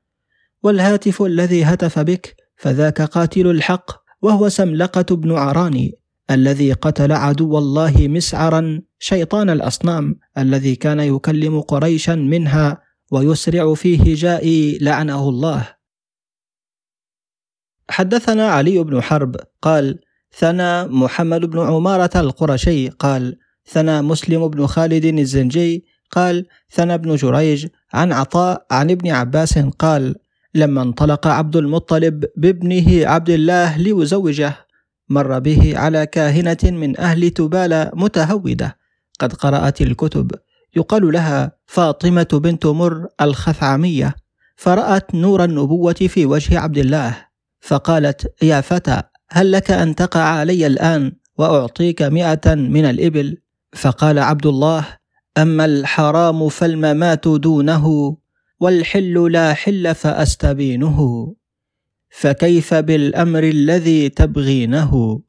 والهاتف الذي هتف بك فذاك قاتل الحق وهو سملقة بن عراني الذي قتل عدو الله مسعرا شيطان الأصنام الذي كان يكلم قريشا منها ويسرع في هجاء لعنه الله. حدثنا علي بن حرب قال ثنى محمد بن عمارة القرشي قال ثنى مسلم بن خالد الزنجي قال ثنى ابن جريج عن عطاء عن ابن عباس قال لما انطلق عبد المطلب بابنه عبد الله ليزوجه مر به على كاهنة من أهل تبالة متهودة. قد قرأت الكتب. يقال لها فاطمة بنت مر الخثعمية. فرأت نور النبوة في وجه عبد الله. فقالت يا فتى هل لك أن تقع علي الآن وأعطيك مئة من الإبل؟ فقال عبد الله أما الحرام فالممات دونه والحل لا حل فأستبينه فكيف بالأمر الذي تبغينه؟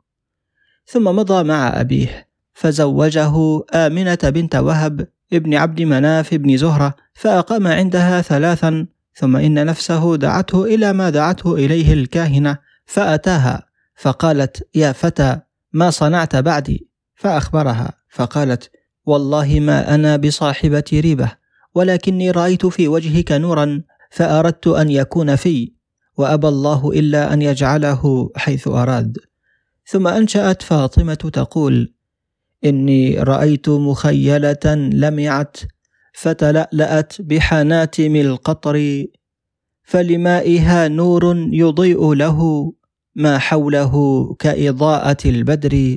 ثم مضى مع أبيه فزوجه آمنة بنت وهب ابن عبد مناف بن زهرة فأقام عندها ثلاثا ثم إن نفسه دعته إلى ما دعته إليه الكاهنة فأتاها فقالت يا فتى ما صنعت بعدي؟ فأخبرها فقالت والله ما أنا بصاحبة ريبة. ولكني رأيت في وجهك نورا فأردت أن يكون في وأبى الله إلا أن يجعله حيث أراد. ثم أنشأت فاطمة تقول إني رأيت مخيلة لمعت فتلألأت بحناتم القطر فلمائها نور يضيء له ما حوله كإضاءة البدر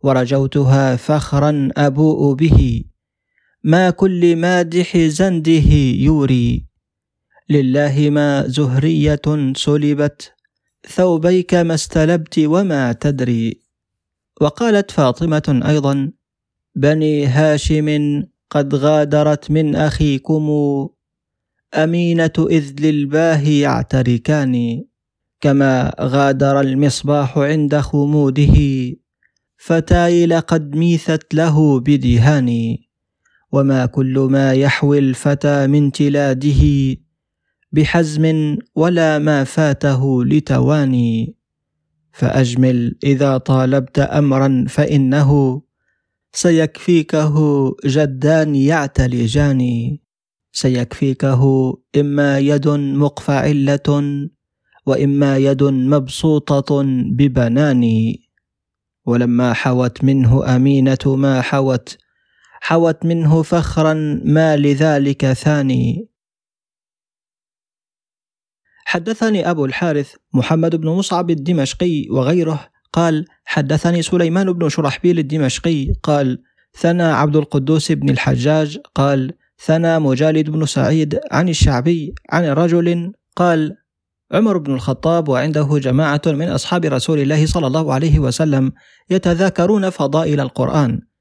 ورجوتها فخرا أبوء به. ما كل مادح زنده يوري. لله ما زهرية سلبت ثوبيك ما استلبت وما تدري. وقالت فاطمة أيضا بني هاشم قد غادرت من أخيكم أمينة إذ للباه يعتركان كما غادر المصباح عند خموده فتايل قد ميثت له بدهان. وما كل ما يحوي الفتى من تلاده بحزم ولا ما فاته لتواني. فأجمل إذا طالبت أمرا فإنه سيكفيكه جدان يعتلجان سيكفيكه إما يد مقفعلة وإما يد مبسوطة ببنان ولما حوت منه أمينة ما حوت حوت منه فخرا ما لذلك ثاني. حدثني أبو الحارث محمد بن مصعب الدمشقي وغيره قال حدثني سليمان بن شرحبيل الدمشقي قال ثنى عبد القدوس بن الحجاج قال ثنى مجالد بن سعيد عن الشعبي عن رجل قال عمر بن الخطاب وعنده جماعة من أصحاب رسول الله صلى الله عليه وسلم يتذاكرون فضائل القرآن.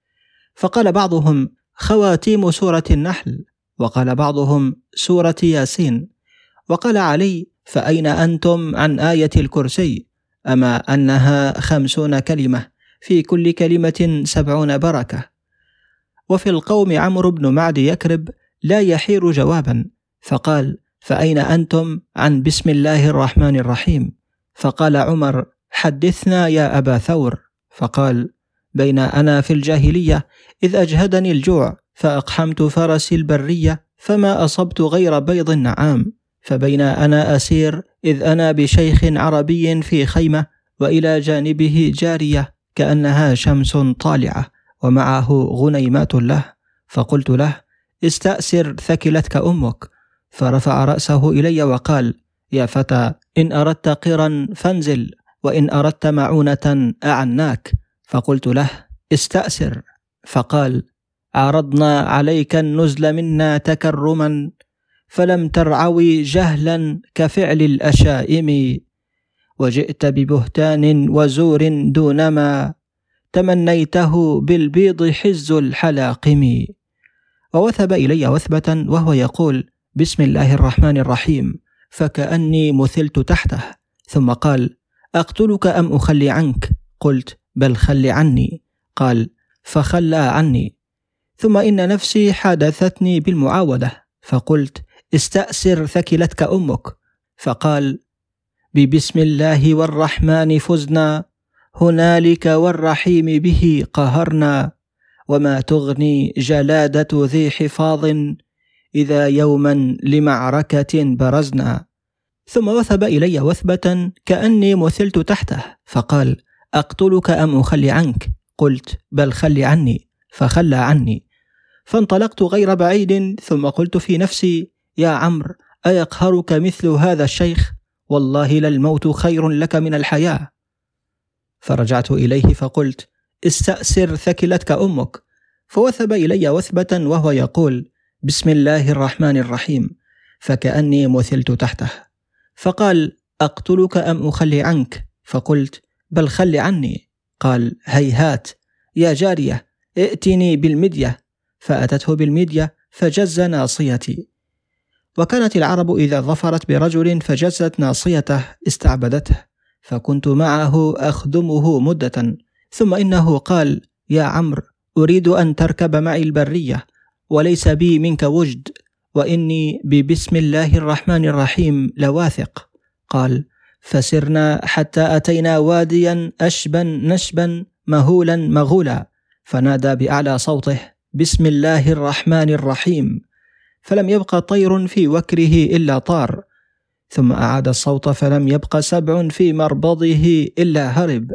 فقال بعضهم خواتيم سورة النحل وقال بعضهم سورة ياسين وقال علي فأين أنتم عن آية الكرسي؟ أما أنها خمسون كلمة في كل كلمة سبعون بركة. وفي القوم عمرو بن معد يكرب لا يحير جوابا فقال فأين أنتم عن بسم الله الرحمن الرحيم؟ فقال عمر حدثنا يا أبا ثور فقال بين أنا في الجاهلية إذ أجهدني الجوع فأقحمت فرسي البرية فما أصبت غير بيض النعام فبين أنا أسير إذ أنا بشيخ عربي في خيمة وإلى جانبه جارية كأنها شمس طالعة ومعه غنيمات له. فقلت له استأسر ثكلتك أمك. فرفع رأسه إلي وقال يا فتى إن أردت قرا فانزل وإن أردت معونة أعناك. فقلت له استأسر. فقال عرضنا عليك النزل منا تكرما فلم ترعوي جهلا كفعل الأشائم. وجئت ببهتان وزور دونما تمنيته بالبيض حز الحلاقم. ووثب إلي وثبة وهو يقول بسم الله الرحمن الرحيم. فكأني مثلت تحته. ثم قال أقتلك أم أخلي عنك؟ قلت بل خل عني. قال فخلى عني. ثم إن نفسي حادثتني بالمعاودة. فقلت استأسر ثكلتك أمك. فقال ببسم الله والرحمن فزنا. هنالك والرحيم به قهرنا. وما تغني جلادة ذي حفاظ إذا يوما لمعركة برزنا. ثم وثب إلي وثبة كأني مثلت تحته. فقال أقتلك أم أخلي عنك؟ قلت بل خل عني فخلى عني. فانطلقت غير بعيد ثم قلت في نفسي يا عمرو أيقهرك مثل هذا الشيخ؟ والله للموت خير لك من الحياة. فرجعت إليه فقلت استأسر ثكلتك أمك. فوثب إلي وثبة وهو يقول بسم الله الرحمن الرحيم. فكأني مثلت تحته. فقال أقتلك أم أخلي عنك؟ فقلت بل خل عني. قال هيهات يا جارية ائتني بالمدية. فأتته بالمدية فجز ناصيتي. وكانت العرب إذا ظفرت برجل فجزت ناصيته استعبدته. فكنت معه أخدمه مدة. ثم إنه قال يا عمرو أريد أن تركب معي البرية وليس بي منك وجد وإني ببسم الله الرحمن الرحيم لواثق. قال فسرنا حتى أتينا واديا أشبا نشبا مهولا مغولا فنادى بأعلى صوته بسم الله الرحمن الرحيم. فلم يبق طير في وكره إلا طار. ثم أعاد الصوت فلم يبق سبع في مربضه إلا هرب.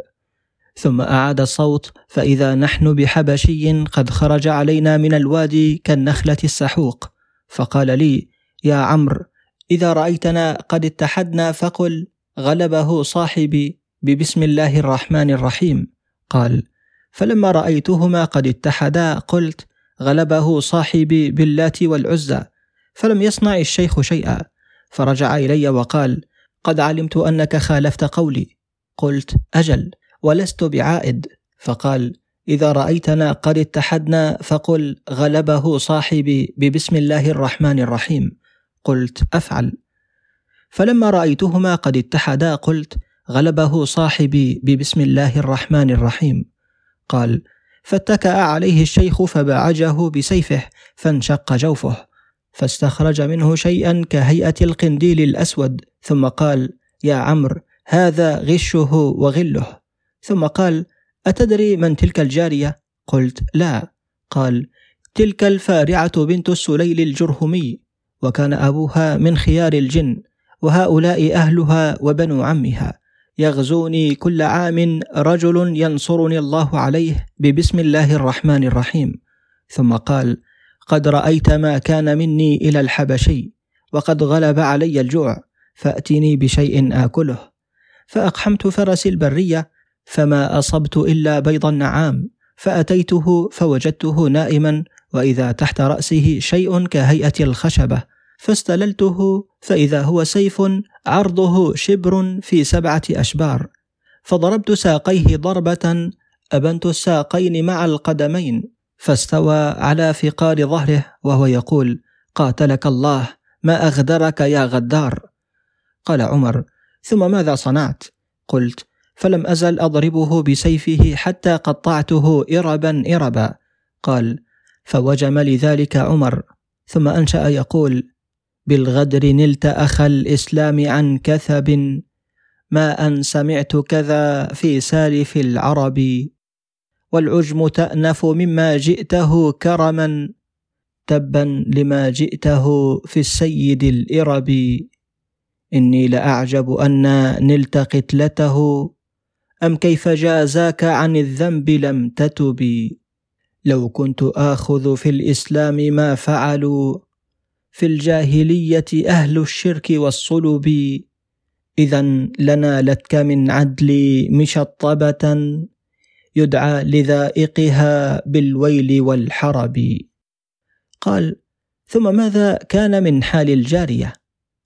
ثم أعاد الصوت فإذا نحن بحبشي قد خرج علينا من الوادي كالنخلة السحوق. فقال لي يا عمرو إذا رأيتنا قد اتحدنا فقل غلبه صاحبي ببسم الله الرحمن الرحيم. قال فلما رأيتهما قد اتحدا قلت غلبه صاحبي باللات والعزى فلم يصنع الشيخ شيئا. فرجع إلي وقال قد علمت أنك خالفت قولي. قلت أجل ولست بعائد. فقال إذا رأيتنا قد اتحدنا فقل غلبه صاحبي ببسم الله الرحمن الرحيم. قلت أفعل. فلما رأيتهما قد اتحدا قلت غلبه صاحبي ببسم الله الرحمن الرحيم. قال فاتكأ عليه الشيخ فبعجه بسيفه فانشق جوفه فاستخرج منه شيئا كهيئة القنديل الأسود ثم قال يا عمرو هذا غشه وغله. ثم قال أتدري من تلك الجارية؟ قلت لا. قال تلك الفارعة بنت السليل الجرهمي وكان أبوها من خيار الجن وهؤلاء أهلها وبنو عمها. يغزوني كل عام رجل ينصرني الله عليه ببسم الله الرحمن الرحيم. ثم قال قد رأيت ما كان مني إلى الحبشي وقد غلب علي الجوع فاتني بشيء آكله. فأقحمت فرسي البرية فما أصبت إلا بيض النعام فأتيته فوجدته نائما وإذا تحت رأسه شيء كهيئة الخشبة. فاستللته فإذا هو سيف عرضه شبر في سبعة أشبار. فضربت ساقيه ضربة أبنت الساقين مع القدمين. فاستوى على فقار ظهره وهو يقول قاتلك الله ما أغدرك يا غدار. قال عمر ثم ماذا صنعت؟ قلت فلم أزل أضربه بسيفه حتى قطعته إربا إربا. قال فوجم لذلك عمر. ثم أنشأ يقول بالغدر نلت أخ الإسلام عن كثب ما أن سمعت كذا في سالف العرب. والعجم تأنف مما جئته كرما تبا لما جئته في السيد الإرب. إني لأعجب أن نلت قتلته أم كيف جازاك عن الذنب لم تتب. لو كنت آخذ في الإسلام ما فعلوا في الجاهلية أهل الشرك والصلب. إذا لنالتك من عدلي مشطبة يدعى لذائقها بالويل والحرب. قال ثم ماذا كان من حال الجارية؟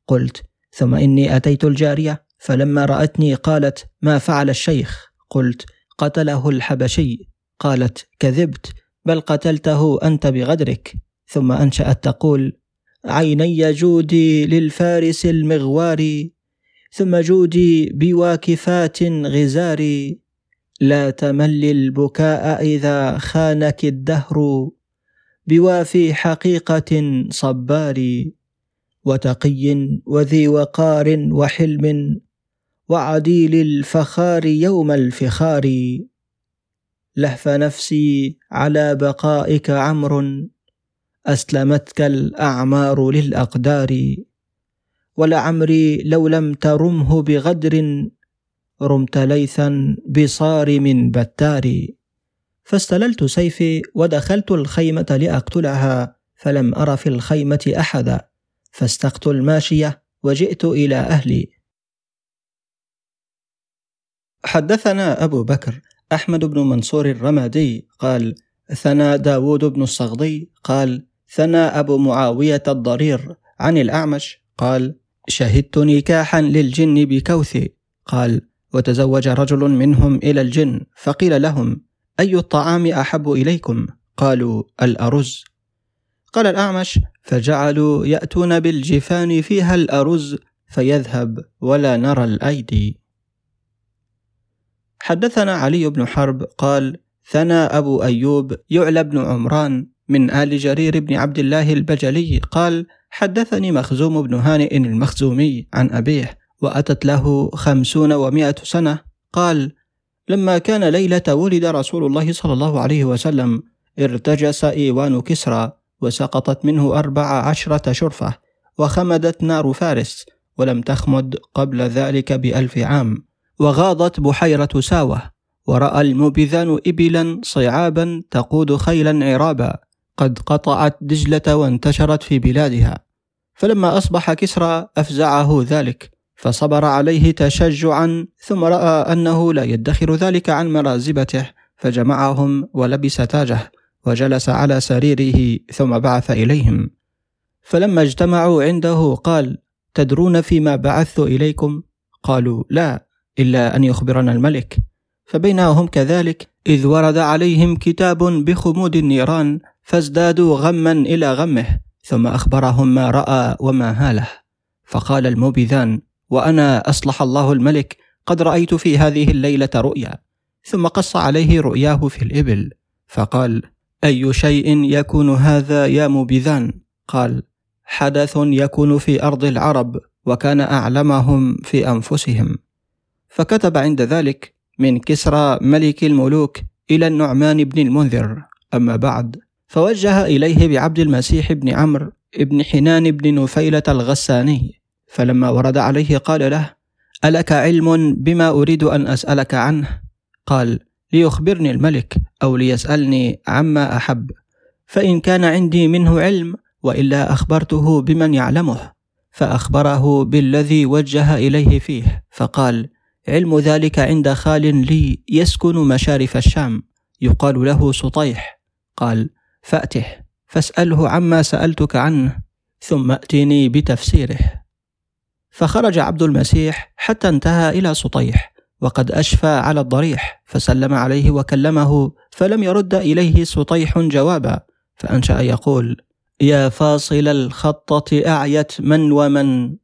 قلت ثم إني أتيت الجارية فلما رأتني قالت ما فعل الشيخ؟ قلت قتله الحبشي. قالت كذبت بل قتلته أنت بغدرك. ثم أنشأت تقول عيني جودي للفارس المغوار ثم جودي بواكفات غزار لا تمل البكاء إذا خانك الدهر بوافي حقيقة صبار وتقي وذي وقار وحلم وعديل الفخار يوم الفخار. لهف نفسي على بقائك عمرو أسلمتك الأعمار للأقدار ولعمري لو لم ترمه بغدر رمت ليثا بصارم بتار. فاستللت سيفي ودخلت الخيمة لأقتلها فلم أر في الخيمة أحدا. فاستقت الماشية وجئت إلى أهلي. حدثنا أبو بكر أحمد بن منصور الرمادي قال ثنى داود بن الصغضي قال ثنى أبو معاوية الضرير عن الأعمش قال شهدت نكاحا للجن بكوثي قال وتزوج رجل منهم إلى الجن فقيل لهم أي الطعام أحب إليكم؟ قالوا الأرز. قال الأعمش فجعلوا يأتون بالجفان فيها الأرز فيذهب ولا نرى الأيدي. حدثنا علي بن حرب قال ثنى أبو أيوب يعلى بن عمران من آل جرير بن عبد الله البجلي قال حدثني مخزوم بن هانئ المخزومي عن أبيه وأتت له خمسون ومائة سنة. قال لما كان ليلة ولد رسول الله صلى الله عليه وسلم ارتجس إيوان كسرى وسقطت منه أربع عشرة شرفة وخمدت نار فارس ولم تخمد قبل ذلك بألف عام. وغاضت بحيرة ساوة ورأى المبذان إبلا صعابا تقود خيلا عرابا. قد قطعت دجلة وانتشرت في بلادها. فلما أصبح كسرى أفزعه ذلك فصبر عليه تشجعا ثم رأى أنه لا يدخر ذلك عن مرازبته فجمعهم ولبس تاجه وجلس على سريره ثم بعث إليهم. فلما اجتمعوا عنده قال تدرون فيما بعثت إليكم؟ قالوا لا إلا أن يخبرنا الملك. فبينما هم كذلك إذ ورد عليهم كتاب بخمود النيران فازدادوا غما إلى غمه ثم أخبرهم ما رأى وما هاله. فقال الموبذان وأنا أصلح الله الملك قد رأيت في هذه الليلة رؤيا ثم قص عليه رؤياه في الإبل. فقال أي شيء يكون هذا يا موبذان قال حدث يكون في أرض العرب وكان أعلمهم في أنفسهم. فكتب عند ذلك من كسرى ملك الملوك إلى النعمان بن المنذر أما بعد. فوجه إليه بعبد المسيح بن عمرو بن حنان بن نفيلة الغساني فلما ورد عليه قال له ألك علم بما أريد أن أسألك عنه؟ قال ليخبرني الملك أو ليسألني عما أحب فإن كان عندي منه علم وإلا أخبرته بمن يعلمه فأخبره بالذي وجه إليه فيه فقال علم ذلك عند خال لي يسكن مشارف الشام يقال له سطيح قال فأته فاسأله عما سألتك عنه ثم أتني بتفسيره. فخرج عبد المسيح حتى انتهى إلى سطيح وقد أشفى على الضريح فسلم عليه وكلمه فلم يرد إليه سطيح جوابا فأنشأ يقول يا فاصل الخطة أعيت من ومن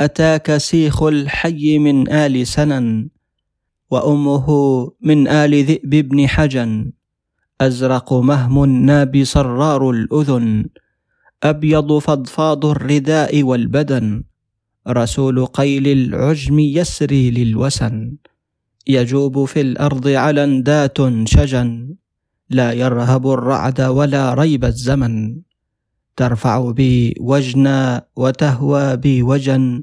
أتاك سيخ الحي من آل سنن وأمه من آل ذئب بن حجن. أزرق مهم ناب صرار الأذن أبيض فضفاض الرداء والبدن رسول قيل العجم يسري للوسن يجوب في الأرض علندات شجن لا يرهب الرعد ولا ريب الزمن ترفع بي وجنا وتهوى بي وجن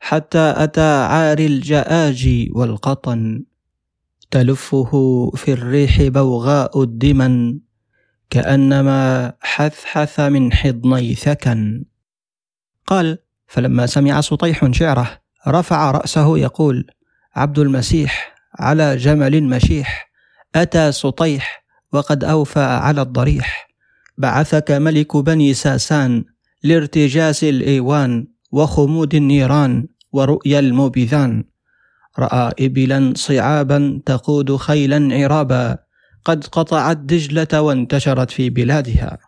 حتى أتى عاري الجآج والقطن. تلفه في الريح بوغاء الدمن كأنما حثحث من حضني ثكن. قال فلما سمع سطيح شعره رفع رأسه يقول عبد المسيح على جمل مشيح أتى سطيح وقد أوفى على الضريح. بعثك ملك بني ساسان لارتجاس الإيوان وخمود النيران ورؤيا الموبذان رأى إبلا صعابا تقود خيلا عرابا قد قطعت دجلة وانتشرت في بلادها.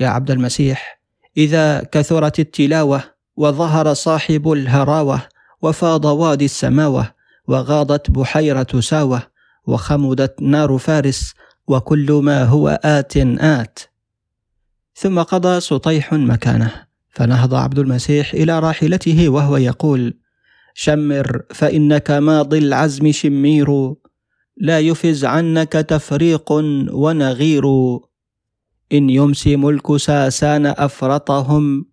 يا عبد المسيح إذا كثرت التلاوة وظهر صاحب الهراوة وفاض وادي السماوة وغاضت بحيرة ساوة وخمدت نار فارس وكل ما هو آت آت. ثم قضى سطيح مكانه فنهض عبد المسيح إلى راحلته وهو يقول شمر فإنك ماضي العزم شمير. لا يفز عنك تفريق ونغير. إن يمس ملك ساسان أفرطهم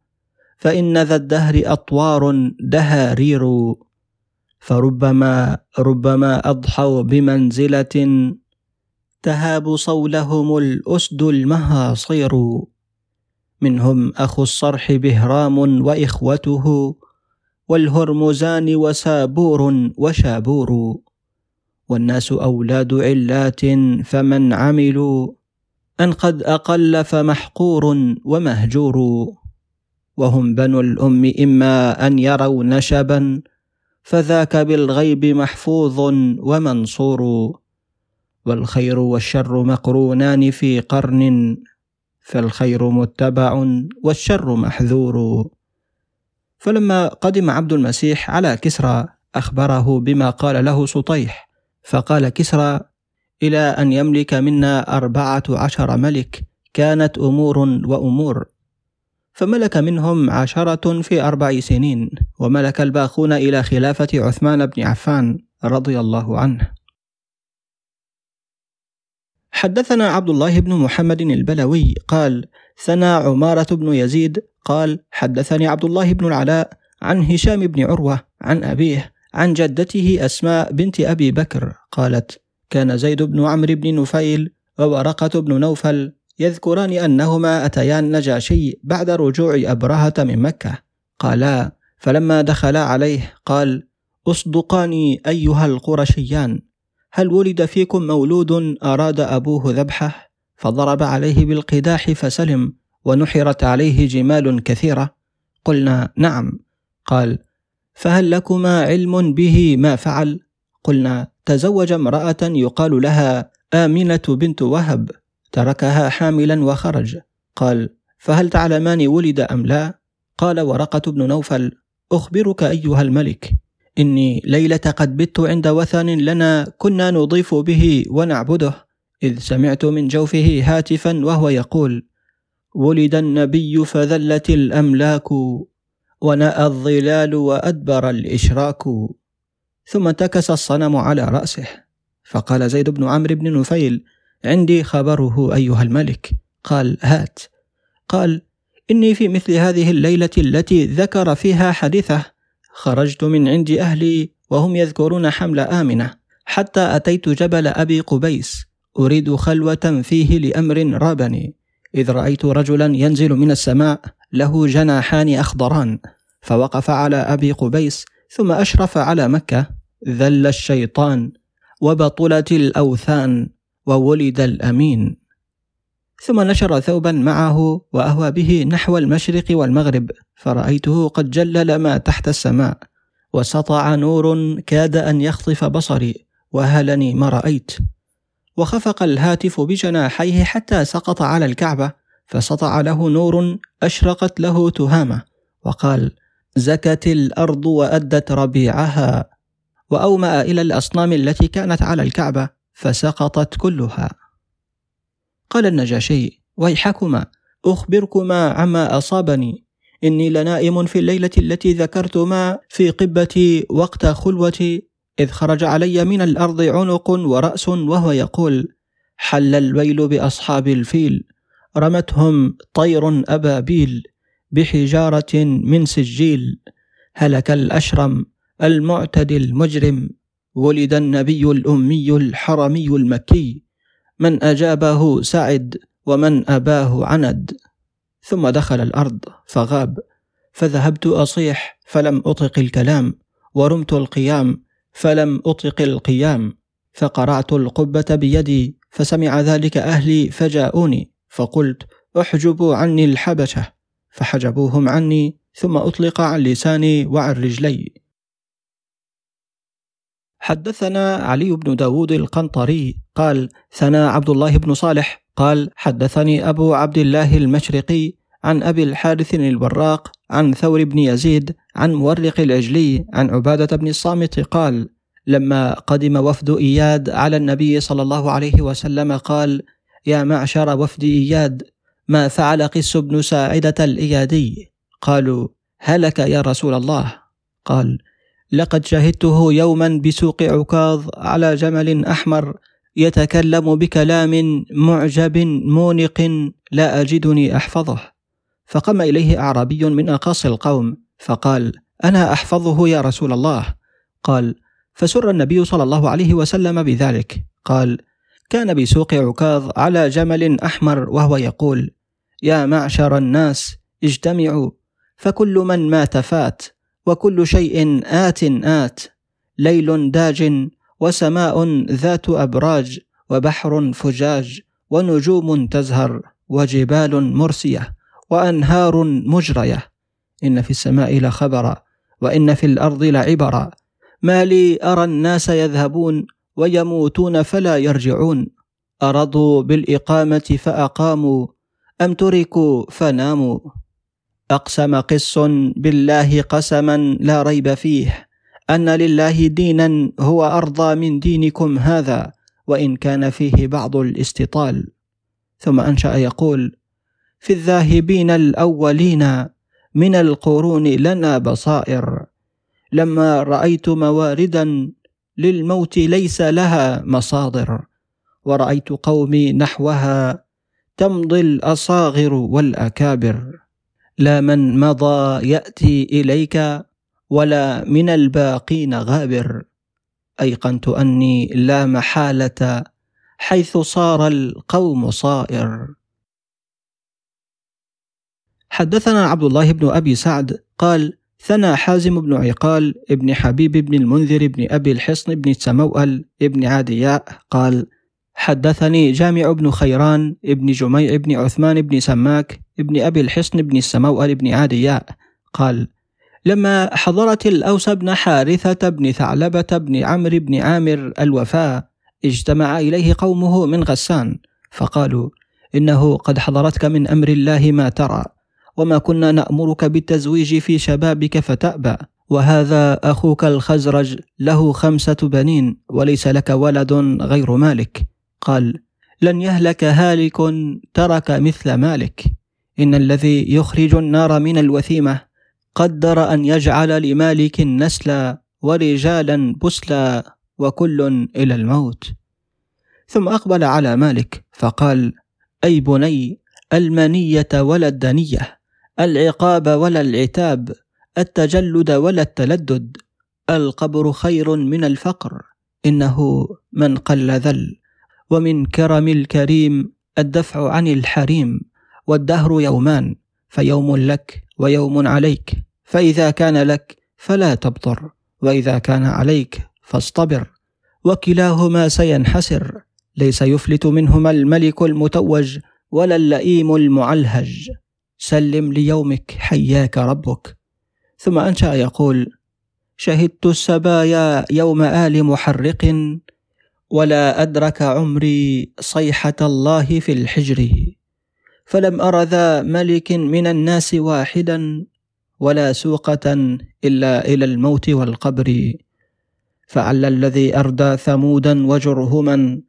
فإن ذا الدهر أطوار دهارير. فربما ربما أضحوا بمنزلة تهاب صولهم الأسد المهاصير. منهم أخو الصرح بهرام وإخوته والهرمزان وسابور وشابور والناس أولاد علات فمن عملوا أن قد أقل فمحقور ومهجور وهم بنو الأم إما أن يروا نشبا فذاك بالغيب محفوظ ومنصور والخير والشر مقرونان في قرن فالخير متبع والشر محذور فلما قدم عبد المسيح على كسرى أخبره بما قال له سطيح فقال كسرى إلى أن يملك منا أربعة عشر ملك كانت أمور وأمور. فملك منهم عشرة في أربع سنين وملك الباقون إلى خلافة عثمان بن عفان رضي الله عنه. حدثنا عبد الله بن محمد البلوي قال ثنى عمارة بن يزيد قال حدثني عبد الله بن العلاء عن هشام بن عروة عن أبيه عن جدته أسماء بنت أبي بكر قالت كان زيد بن عمرو بن نفيل وورقة بن نوفل يذكران أنهما أتيا النجاشي بعد رجوع أبرهة من مكة. قالا فلما دخلا عليه قال أصدقاني أيها القرشيان هل ولد فيكم مولود أراد أبوه ذبحه؟ فضرب عليه بالقداح فسلم ونحرت عليه جمال كثيرة. قلنا نعم. قال فهل لكما علم به ما فعل؟ قلنا تزوج امرأة يقال لها آمنة بنت وهب تركها حاملا وخرج. قال فهل تعلمان ولد أم لا؟ قال ورقة بن نوفل أخبرك أيها الملك. إني ليلة قد بت عند وثن لنا كنا نضيف به ونعبده. إذ سمعت من جوفه هاتفا وهو يقول ولد النبي فذلت الأملاك ونأى الظلال وأدبر الإشراك. ثم انتكس الصنم على رأسه فقال زيد بن عمرو بن نفيل عندي خبره أيها الملك. قال هات. قال إني في مثل هذه الليلة التي ذكر فيها حديثه خرجت من عند أهلي وهم يذكرون حمل آمنة حتى أتيت جبل أبي قبيس أريد خلوة فيه لأمر رابني. إذ رأيت رجلا ينزل من السماء له جناحان أخضران فوقف على أبي قبيس ثم أشرف على مكة. ذل الشيطان وبطلت الأوثان وولد الأمين. ثم نشر ثوبا معه وأهوى به نحو المشرق والمغرب فرأيته قد جلل ما تحت السماء. وسطع نور كاد أن يخطف بصري وهلني ما رأيت. وخفق الهاتف بجناحيه حتى سقط على الكعبة فسطع له نور أشرقت له تهامة وقال زكت الأرض وأدت ربيعها وأومأ إلى الأصنام التي كانت على الكعبة فسقطت كلها. قال النجاشي ويحكما أخبركما عما أصابني إني لنائم في الليلة التي ذكرتما في قبتي وقت خلوتي إذ خرج علي من الأرض عنق ورأس وهو يقول حل الويل بأصحاب الفيل رمتهم طير أبابيل بحجارة من سجيل هلك الأشرم المعتدي المجرم ولد النبي الأمي الحرمي المكي من أجابه سعد ومن أباه عند. ثم دخل الأرض فغاب فذهبت أصيح فلم أطق الكلام ورمت القيام فلم أطق القيام فقرعت القبة بيدي فسمع ذلك أهلي فجاءوني فقلت أحجبوا عني الحبشة. فحجبوهم عني ثم أطلق عن لساني وعن رجلي. حدثنا علي بن داود القنطري قال ثنا عبد الله بن صالح. قال حدثني أبو عبد الله المشرقي عن أبي الحارث البراق عن ثور بن يزيد عن مورق العجلي عن عبادة بن الصامت قال لما قدم وفد إياد على النبي صلى الله عليه وسلم قال يا معشر وفد إياد ما فعل قس بن ساعدة الإيادي؟ قالوا هلك يا رسول الله. قال لقد شهدته يوما بسوق عكاظ على جمل أحمر يتكلم بكلام معجب مونق لا أجدني أحفظه. فقام إليه أعرابي من أقاصي القوم فقال أنا أحفظه يا رسول الله. قال فسر النبي صلى الله عليه وسلم بذلك. قال كان بسوق عكاظ على جمل أحمر وهو يقول يا معشر الناس اجتمعوا فكل من مات فات وكل شيء آت آت ليل داج وسماء ذات أبراج وبحر فجاج ونجوم تزهر وجبال مرسية وأنهار مجرية إن في السماء لخبرا وإن في الأرض لعبرا ما لي أرى الناس يذهبون ويموتون فلا يرجعون. أرضوا بالإقامة فأقاموا أم تركوا فناموا. أقسم قس بالله قسما لا ريب فيه أن لله دينا هو أرضى من دينكم هذا وإن كان فيه بعض الاستطال. ثم أنشأ يقول في الذاهبين الأولين من القرون لنا بصائر. لما رأيت مواردا للموت ليس لها مصادر. ورأيت قومي نحوها تمضي الأصاغر والأكابر. لا من مضى يأتي إليك ولا من الباقين غابر. أيقنت أني لا محالة حيث صار القوم صائر. حدثنا عبد الله بن أبي سعد قال ثنى حازم بن عقال ابن حبيب بن المنذر بن أبي الحصن بن تموأل ابن عادياء قال حدثني جامع بن خيران ابن جميع بن عثمان بن سماك ابن أبي الحصن بن السموأل بن عادياء قال لما حضرت الأوس بن حارثة بن ثعلبة بن عمرو بن عامر الوفاء اجتمع إليه قومه من غسان فقالوا إنه قد حضرتك من أمر الله ما ترى وما كنا نأمرك بالتزويج في شبابك فتأبى. وهذا أخوك الخزرج له خمسة بنين وليس لك ولد غير مالك. قال لن يهلك هالك ترك مثل مالك. إن الذي يخرج النار من الوثيمة قدر أن يجعل لمالك نسلا ورجالا بسلا وكل إلى الموت. ثم أقبل على مالك فقال أي بني المنية ولا الدنية. العقاب ولا العتاب التجلد ولا التلدد القبر خير من الفقر إنه من قل ذل. ومن كرم الكريم الدفع عن الحريم والدهر يومان فيوم لك ويوم عليك فإذا كان لك فلا تبطر وإذا كان عليك فاصطبر. وكلاهما سينحسر ليس يفلت منهما الملك المتوج ولا اللئيم المعلهج. سلم ليومك حياك ربك. ثم أنشأ يقول شهدت السبايا يوم آل محرق ولا أدرك عمري صيحة الله في الحجر. فلم أر ذا ملك من الناس واحدا ولا سوقة إلا إلى الموت والقبر. فعل الذي أردى ثمودا وجرهما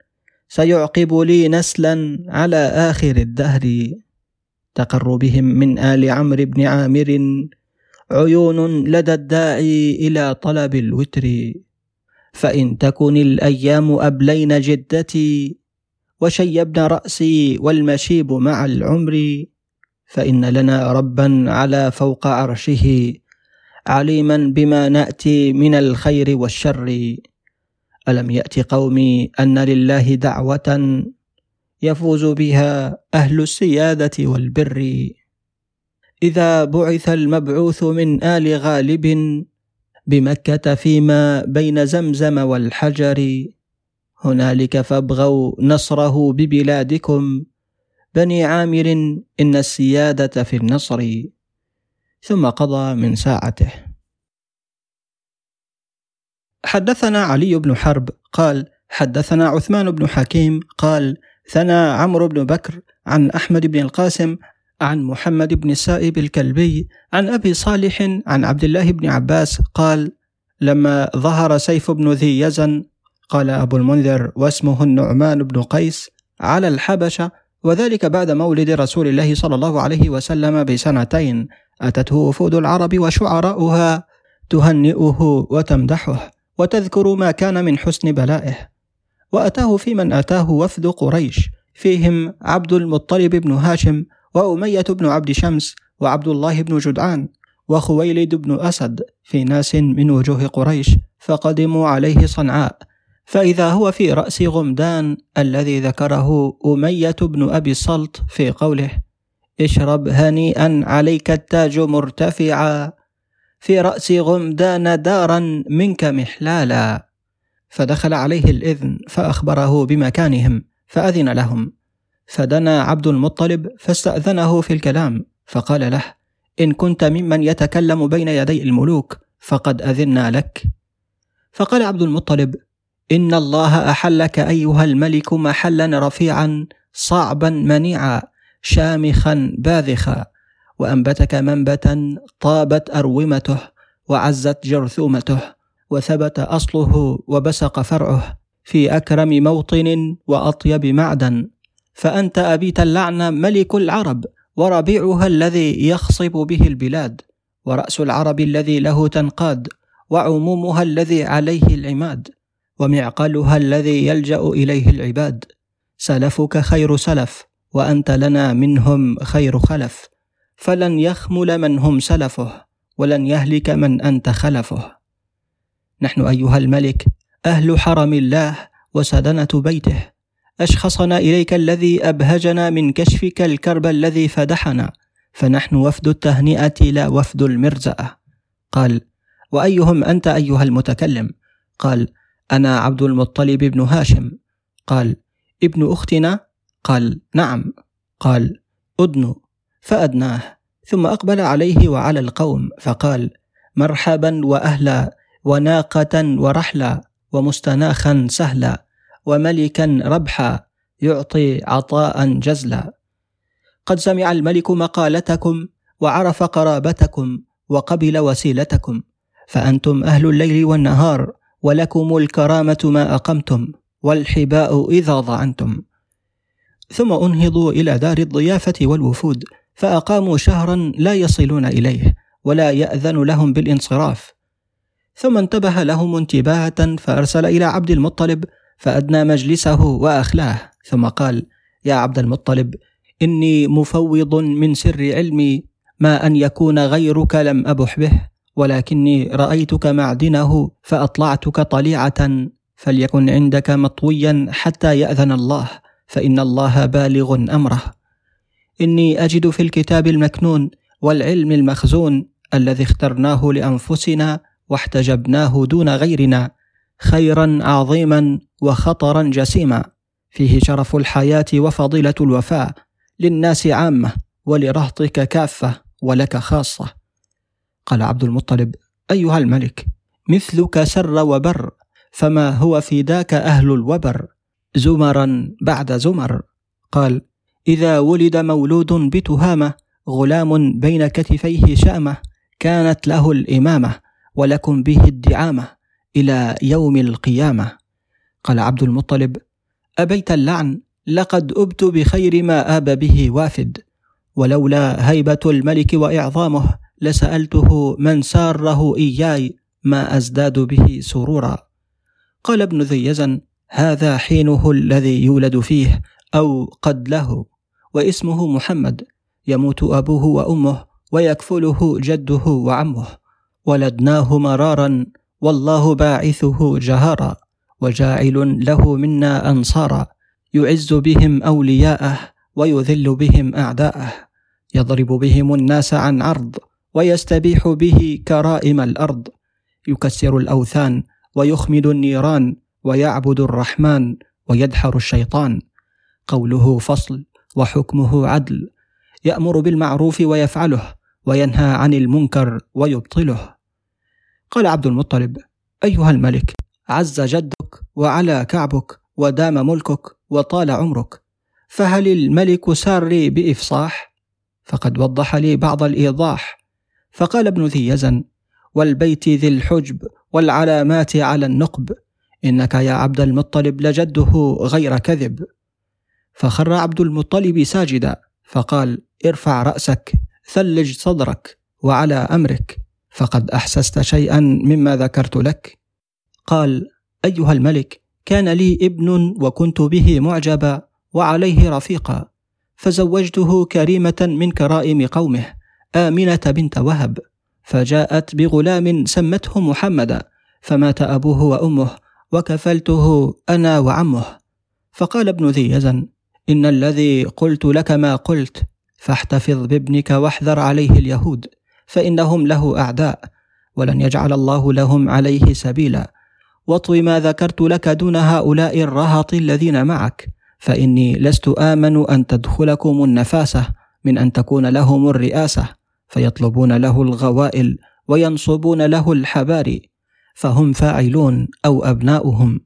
سيعقب لي نسلا على آخر الدهر. تقر بهم من آل عمرو بن عامر. عيون لدى الداعي إلى طلب الوتر. فإن تكن الأيام أبلين جدتي وشيبن رأسي والمشيب مع العمر فإن لنا ربا على فوق عرشه عليما بما نأتي من الخير والشر. ألم يأت قومي أن لله دعوة؟ يفوز بها أهل السيادة والبر. إذا بعث المبعوث من آل غالب بمكة فيما بين زمزم والحجر هنالك فابغوا نصره ببلادكم. بني عامر إن السيادة في النصر. ثم قضى من ساعته. حدثنا علي بن حرب قال حدثنا عثمان بن حكيم قال ثنى عمرو بن بكر عن أحمد بن القاسم عن محمد بن السائب الكلبي عن أبي صالح عن عبد الله بن عباس قال لما ظهر سيف بن ذي يزن قال أبو المنذر واسمه النعمان بن قيس على الحبشة وذلك بعد مولد رسول الله صلى الله عليه وسلم بسنتين أتته وفود العرب وشعراؤها تهنئه وتمدحه وتذكر ما كان من حسن بلائه. وأتاه في من أتاه وفد قريش فيهم عبد المطلب بن هاشم وأمية بن عبد شمس وعبد الله بن جدعان وخويلد بن أسد في ناس من وجوه قريش فقدموا عليه صنعاء. فإذا هو في رأس غمدان الذي ذكره أمية بن أبي الصلت في قوله اشرب هنيئا عليك التاج مرتفعا في رأس غمدان دارا منك محلالا فدخل عليه الإذن فأخبره بمكانهم فأذن لهم. فدنا عبد المطلب فاستأذنه في الكلام فقال له إن كنت ممن يتكلم بين يدي الملوك فقد أذنا لك. فقال عبد المطلب إن الله أحلك أيها الملك محلا رفيعا صعبا منيعا شامخا باذخا وأنبتك منبتا طابت أرومته وعزت جرثومته وثبت أصله وبسق فرعه في أكرم موطن وأطيب معدن. فأنت أبيت اللعن ملك العرب وربيعها الذي يخصب به البلاد ورأس العرب الذي له تنقاد وعمومها الذي عليه العماد ومعقلها الذي يلجأ إليه العباد. سلفك خير سلف وأنت لنا منهم خير خلف. فلن يخمل من هم سلفه ولن يهلك من أنت خلفه. نحن أيها الملك أهل حرم الله وسدنة بيته. أشخصنا إليك الذي أبهجنا من كشفك الكرب الذي فدحنا. فنحن وفد التهنئة لا وفد المرزأة. قال وأيهم أنت أيها المتكلم؟ قال أنا عبد المطلب بن هاشم. قال ابن أختنا؟ قال نعم. قال ادن فأدناه. ثم أقبل عليه وعلى القوم فقال مرحبا واهلا. وناقة ورحلا ومستناخا سهلا وملكا ربحا يعطي عطاء جزلا. قد سمع الملك مقالتكم وعرف قرابتكم وقبل وسيلتكم فأنتم أهل الليل والنهار ولكم الكرامة ما أقمتم والحباء إذا ضعنتم. ثم أنهضوا إلى دار الضيافة والوفود فأقاموا شهرا لا يصلون إليه ولا يأذن لهم بالانصراف ثم انتبه لهم انتباهه فأرسل إلى عبد المطلب فأدنى مجلسه وأخلاه ثم قال يا عبد المطلب إني مفوض من سر علمي ما أن يكون غيرك لم أبح به ولكني رأيتك معدنه فأطلعتك طليعة فليكن عندك مطويا حتى يأذن الله فإن الله بالغ أمره. إني أجد في الكتاب المكنون والعلم المخزون الذي اخترناه لأنفسنا واحتجبناه دون غيرنا خيرا عظيما وخطرا جسيما. فيه شرف الحياة وفضيلة الوفاء. للناس عامة ولرهطك كافة ولك خاصة. قال عبد المطلب أيها الملك مثلك سر وبر فما هو في ذاك أهل الوبر؟ زمرا بعد زمر. قال إذا ولد مولود بتهامة غلام بين كتفيه شامة كانت له الإمامة. ولكم به الدعامة إلى يوم القيامة. قال عبد المطلب أبيت اللعن لقد أبت بخير ما آب به وافد ولولا هيبة الملك وإعظامه لسألته من ساره إياي ما أزداد به سرورا. قال ابن ذي يزن هذا حينه الذي يولد فيه أو قد له واسمه محمد يموت أبوه وأمه ويكفله جده وعمه. ولدناه مرارا والله باعثه جهارا وجاعل له منا أنصارا يعز بهم أولياءه ويذل بهم أعداءه يضرب بهم الناس عن عرض ويستبيح به كرائم الأرض يكسر الأوثان ويخمد النيران ويعبد الرحمن ويدحر الشيطان قوله فصل وحكمه عدل يأمر بالمعروف ويفعله وينهى عن المنكر ويبطله قال عبد المطلب أيها الملك عز جدك وعلى كعبك ودام ملكك وطال عمرك فهل الملك ساري بإفصاح؟ فقد وضح لي بعض الإيضاح. فقال ابن ذي يزن والبيت ذي الحجب والعلامات على النقب إنك يا عبد المطلب لجده غير كذب. فخر عبد المطلب ساجدا فقال ارفع رأسك ثلج صدرك وعلى أمرك. فقد أحسست شيئا مما ذكرت لك؟ قال أيها الملك كان لي ابن وكنت به معجبا وعليه رفيقا فزوجته كريمة من كرائم قومه آمنة بنت وهب فجاءت بغلام سمته محمدا فمات أبوه وأمه وكفلته أنا وعمه. فقال ابن ذي يزن إن الذي قلت لك ما قلت فاحتفظ بابنك واحذر عليه اليهود. فإنهم له أعداء ولن يجعل الله لهم عليه سبيلا. واطوي ما ذكرت لك دون هؤلاء الرهط الذين معك فإني لست آمن أن تدخلكم النفاسه من أن تكون لهم الرئاسة فيطلبون له الغوائل وينصبون له الحباري فهم فاعلون أو أبناؤهم.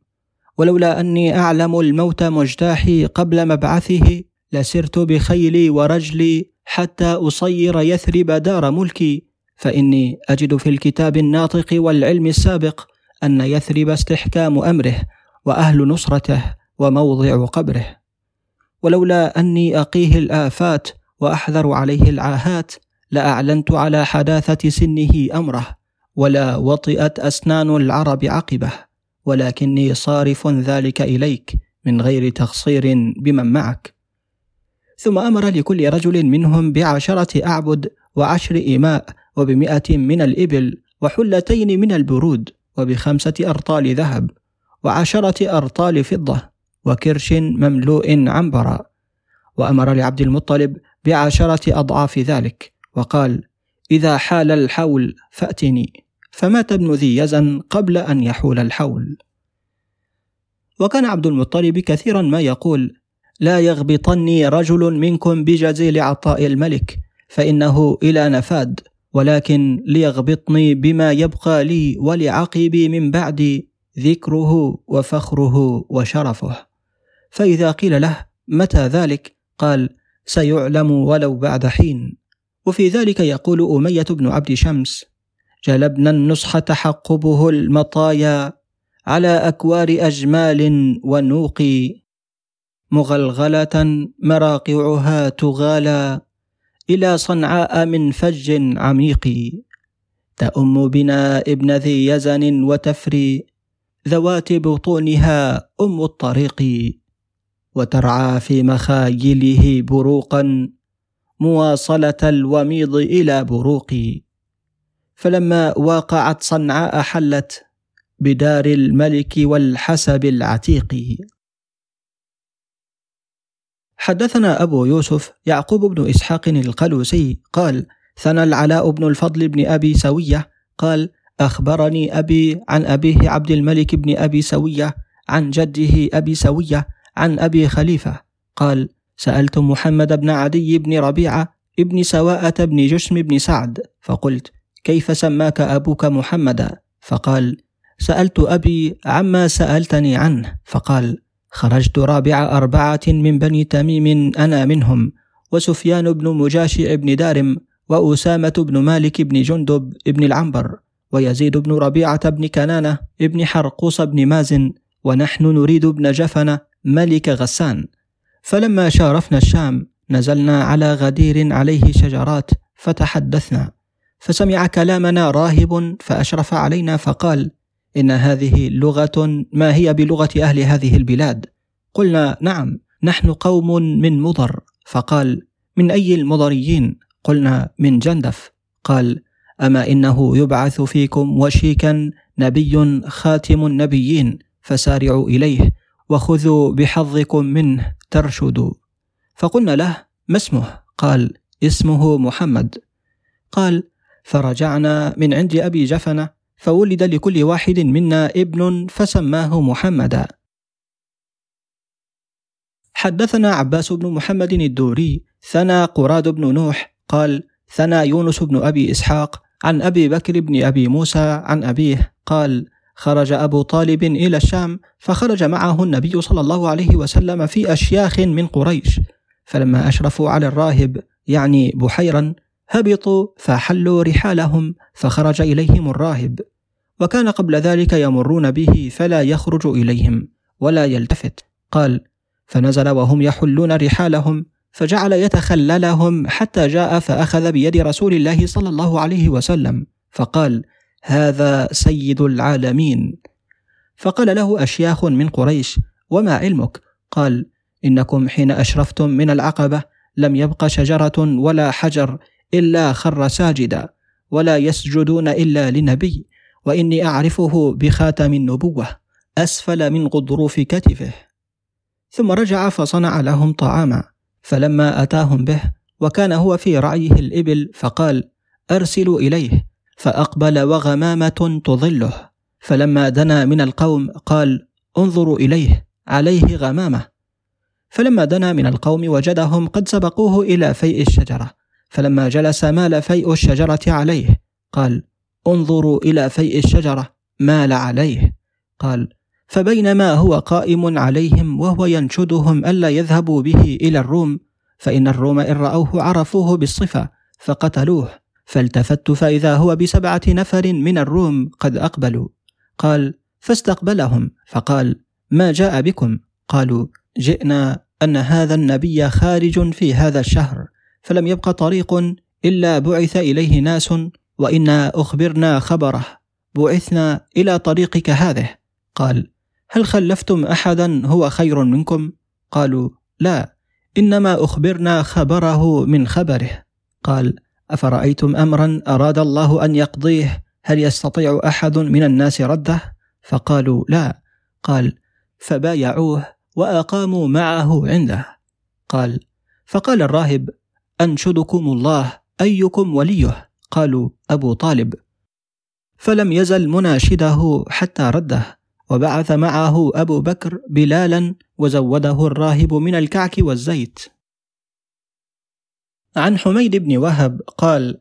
ولولا أني أعلم الموت مجتاحي قبل مبعثه لسرت بخيلي ورجلي حتى أصير يثرب دار ملكي فإني أجد في الكتاب الناطق والعلم السابق أن يثرب استحكام أمره وأهل نصرته وموضع قبره. ولولا أني أقيه الآفات وأحذر عليه العاهات لأعلنت على حداثة سنه أمره ولا وطئت أسنان العرب عقبه ولكني صارف ذلك إليك من غير تقصير بمن معك. ثم أمر لكل رجل منهم بعشرة أعبد وعشر إماء وبمئة من الإبل وحلتين من البرود وبخمسة أرطال ذهب وعشرة أرطال فضة وكرش مملوء عنبرا. وأمر لعبد المطلب بعشرة أضعاف ذلك وقال إذا حال الحول فأتني فمات ابن ذي يزن قبل أن يحول الحول. وكان عبد المطلب كثيرا ما يقول لا يغبطني رجل منكم بجزيل عطاء الملك فإنه إلى نفاد ولكن ليغبطني بما يبقى لي ولعقبي من بعدي ذكره وفخره وشرفه. فإذا قيل له متى ذلك؟ قال سيعلم ولو بعد حين. وفي ذلك يقول أمية بن عبد شمس جلبنا النصح تحقبه المطايا على أكوار أجمال ونوق مغلغلة مراقعها تغالى إلى صنعاء من فج عميق. تأم بنا ابن ذي يزن وتفري ذوات بطونها أم الطريق. وترعى في مخايله بروقا مواصلة الوميض إلى بروق. فلما واقعت صنعاء حلت بدار الملك والحسب العتيق. حدثنا أبو يوسف يعقوب بن إسحاق القلوسي قال ثنى العلاء بن الفضل بن أبي سوية قال أخبرني أبي عن أبيه عبد الملك بن أبي سوية عن جده أبي سوية عن أبي خليفة. قال سألت محمد بن عدي بن ربيعة ابن سواءة بن جشم بن سعد فقلت كيف سماك أبوك محمدا؟ فقال سألت أبي عما سألتني عنه. فقال خرجت رابع أربعة من بني تميم أنا منهم وسفيان بن مجاشع بن دارم وأسامة بن مالك بن جندب بن العنبر ويزيد بن ربيعة بن كنانة بن حرقوس بن مازن ونحن نريد ابن جفنة ملك غسان. فلما شارفنا الشام نزلنا على غدير عليه شجرات فتحدثنا فسمع كلامنا راهب فأشرف علينا فقال إن هذه لغة ما هي بلغة أهل هذه البلاد؟ قلنا نعم نحن قوم من مضر. فقال من أي المضريين؟ قلنا من جندف. قال أما إنه يبعث فيكم وشيكا نبي خاتم النبيين فسارعوا إليه وخذوا بحظكم منه ترشدوا. فقلنا له ما اسمه؟ قال اسمه محمد. قال فرجعنا من عند أبي جفنة. فولد لكل واحد منا ابن فسماه محمدا. حدثنا عباس بن محمد الدوري ثنى قراد بن نوح قال ثنى يونس بن أبي إسحاق عن أبي بكر بن أبي موسى عن أبيه قال خرج أبو طالب إلى الشام فخرج معه النبي صلى الله عليه وسلم في أشياخ من قريش فلما أشرفوا على الراهب يعني بحيرا هبطوا فحلوا رحالهم فخرج إليهم الراهب. وكان قبل ذلك يمرون به فلا يخرج إليهم ولا يلتفت. قال فنزل وهم يحلون رحالهم فجعل يتخللهم حتى جاء فأخذ بيد رسول الله صلى الله عليه وسلم فقال هذا سيد العالمين. فقال له أشياخ من قريش وما علمك؟ قال إنكم حين أشرفتم من العقبة لم يبق شجرة ولا حجر إلا خر ساجدا ولا يسجدون إلا لنبي وإني أعرفه بخاتم النبوة أسفل من غضروف كتفه. ثم رجع فصنع لهم طعاما فلما أتاهم به وكان هو في رعيه الإبل فقال أرسلوا إليه فأقبل وغمامة تظله. فلما دنا من القوم قال انظروا إليه عليه غمامة. فلما دنا من القوم وجدهم قد سبقوه إلى فيء الشجرة. فلما جلس مال فيء الشجرة عليه قال انظروا إلى فيء الشجرة مال عليه. قال فبينما هو قائم عليهم وهو ينشدهم ألا يذهبوا به إلى الروم فإن الروم إن رأوه عرفوه بالصفة فقتلوه. فالتفت فإذا هو بسبعة نفر من الروم قد أقبلوا. قال فاستقبلهم. فقال ما جاء بكم؟ قالوا جئنا أن هذا النبي خارج في هذا الشهر. فلم يبق طريق إلا بعث إليه ناس وإنا أخبرنا خبره. بعثنا إلى طريقك هذه. قال هل خلفتم أحدا هو خير منكم؟ قالوا لا إنما أخبرنا خبره من خبره. قال أفرأيتم أمرا أراد الله أن يقضيه؟ هل يستطيع أحد من الناس رده؟ فقالوا لا. قال فبايعوه وأقاموا معه عنده. قال فقال الراهب أنشدكم الله أيكم وليه؟ قالوا أبو طالب. فلم يزل مناشده حتى رده وبعث معه أبو بكر بلالا وزوده الراهب من الكعك والزيت. عن حميد بن وهب قال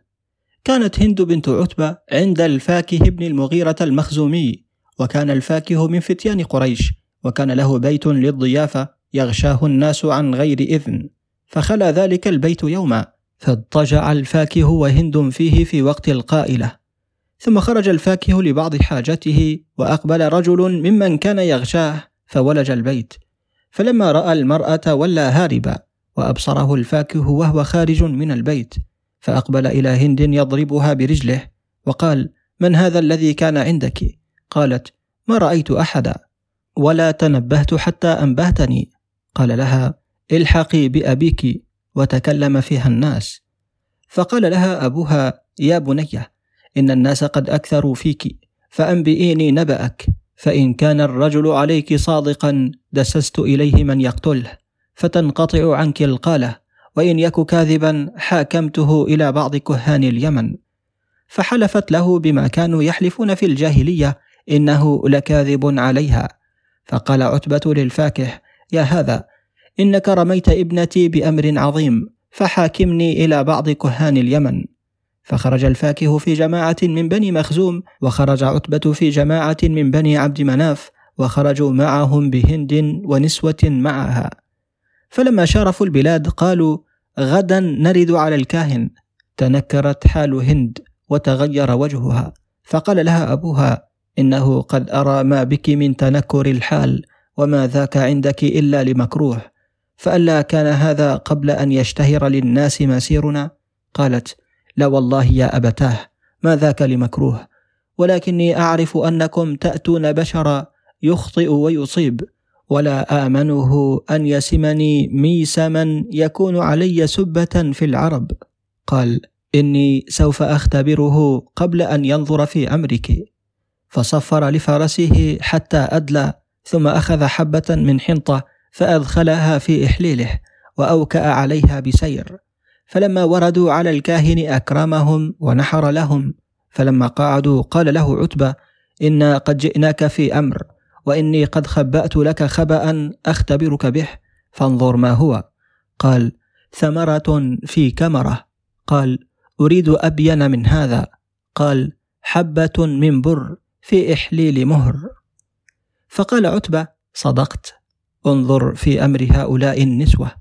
كانت هند بنت عتبة عند الفاكه بن المغيرة المخزومي وكان الفاكه من فتيان قريش وكان له بيت للضيافة يغشاه الناس عن غير إذن. فخلا ذلك البيت يوما فاضطجع الفاكه وهند فيه في وقت القائلة. ثم خرج الفاكه لبعض حاجته وأقبل رجل ممن كان يغشاه فولج البيت. فلما رأى المرأة ولى هاربا وأبصره الفاكه وهو خارج من البيت. فأقبل إلى هند يضربها برجله وقال من هذا الذي كان عندك؟ قالت ما رأيت أحدا ولا تنبهت حتى أنبهتني. قال لها الحقي بأبيك وتكلم فيها الناس. فقال لها أبوها يا بنية إن الناس قد أكثروا فيك فأنبئيني نبأك فإن كان الرجل عليك صادقا دسست إليه من يقتله فتنقطع عنك القالة وإن يك كاذبا حاكمته إلى بعض كهان اليمن. فحلفت له بما كانوا يحلفون في الجاهلية إنه لكاذب عليها. فقال عتبة للفاكه يا هذا إنك رميت ابنتي بأمر عظيم فحاكمني إلى بعض كهان اليمن. فخرج الفاكه في جماعة من بني مخزوم وخرج عتبة في جماعة من بني عبد مناف وخرجوا معهم بهند ونسوة معها. فلما شارفوا البلاد قالوا غدا نرد على الكاهن. تنكرت حال هند وتغير وجهها. فقال لها أبوها إنه قد أرى ما بك من تنكر الحال وما ذاك عندك إلا لمكروه. فألا كان هذا قبل أن يشتهر للناس مسيرنا؟ قالت لا والله يا أبتاه ما ذاك لمكروه ولكني أعرف أنكم تأتون بشرا يخطئ ويصيب ولا آمنه أن يسمني ميسما يكون علي سبة في العرب. قال إني سوف أختبره قبل أن ينظر في أمرك. فصفر لفرسه حتى أدلى ثم أخذ حبة من حنطة فأدخلها في إحليله وأوكأ عليها بسير. فلما وردوا على الكاهن أكرمهم ونحر لهم. فلما قعدوا قال له عتبة إنا قد جئناك في أمر وإني قد خبأت لك خبأ أختبرك به فانظر ما هو. قال ثمرة في كمرة. قال أريد أبين من هذا. قال حبة من بر في إحليل مهر. فقال عتبة صدقت. انظر في أمر هؤلاء النسوة.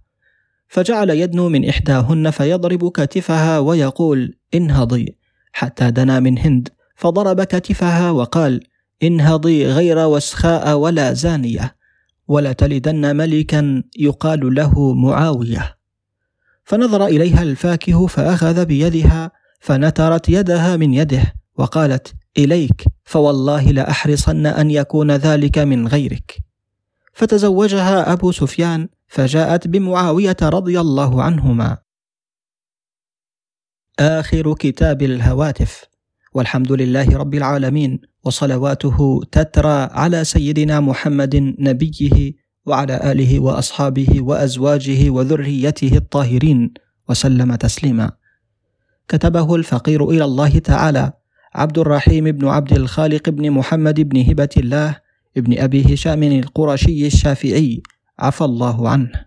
فجعل يدنو من إحداهن فيضرب كتفها ويقول انهضي. حتى دنا من هند فضرب كتفها وقال انهضي غير وسخاء ولا زانية. ولا تلدن ملكا يقال له معاوية. فنظر إليها الفاكه فأخذ بيدها فنترت يدها من يده وقالت إليك فوالله لأحرصن أن يكون ذلك من غيرك. فتزوجها أبو سفيان فجاءت بمعاوية رضي الله عنهما. آخر كتاب الهواتف. والحمد لله رب العالمين وصلواته تترى على سيدنا محمد نبيه وعلى آله وأصحابه وأزواجه وذريته الطاهرين وسلم تسليما. كتبه الفقير إلى الله تعالى عبد الرحيم بن عبد الخالق بن محمد بن هبة الله ابن أبي هشام القرشي الشافعي. عفى الله عنه.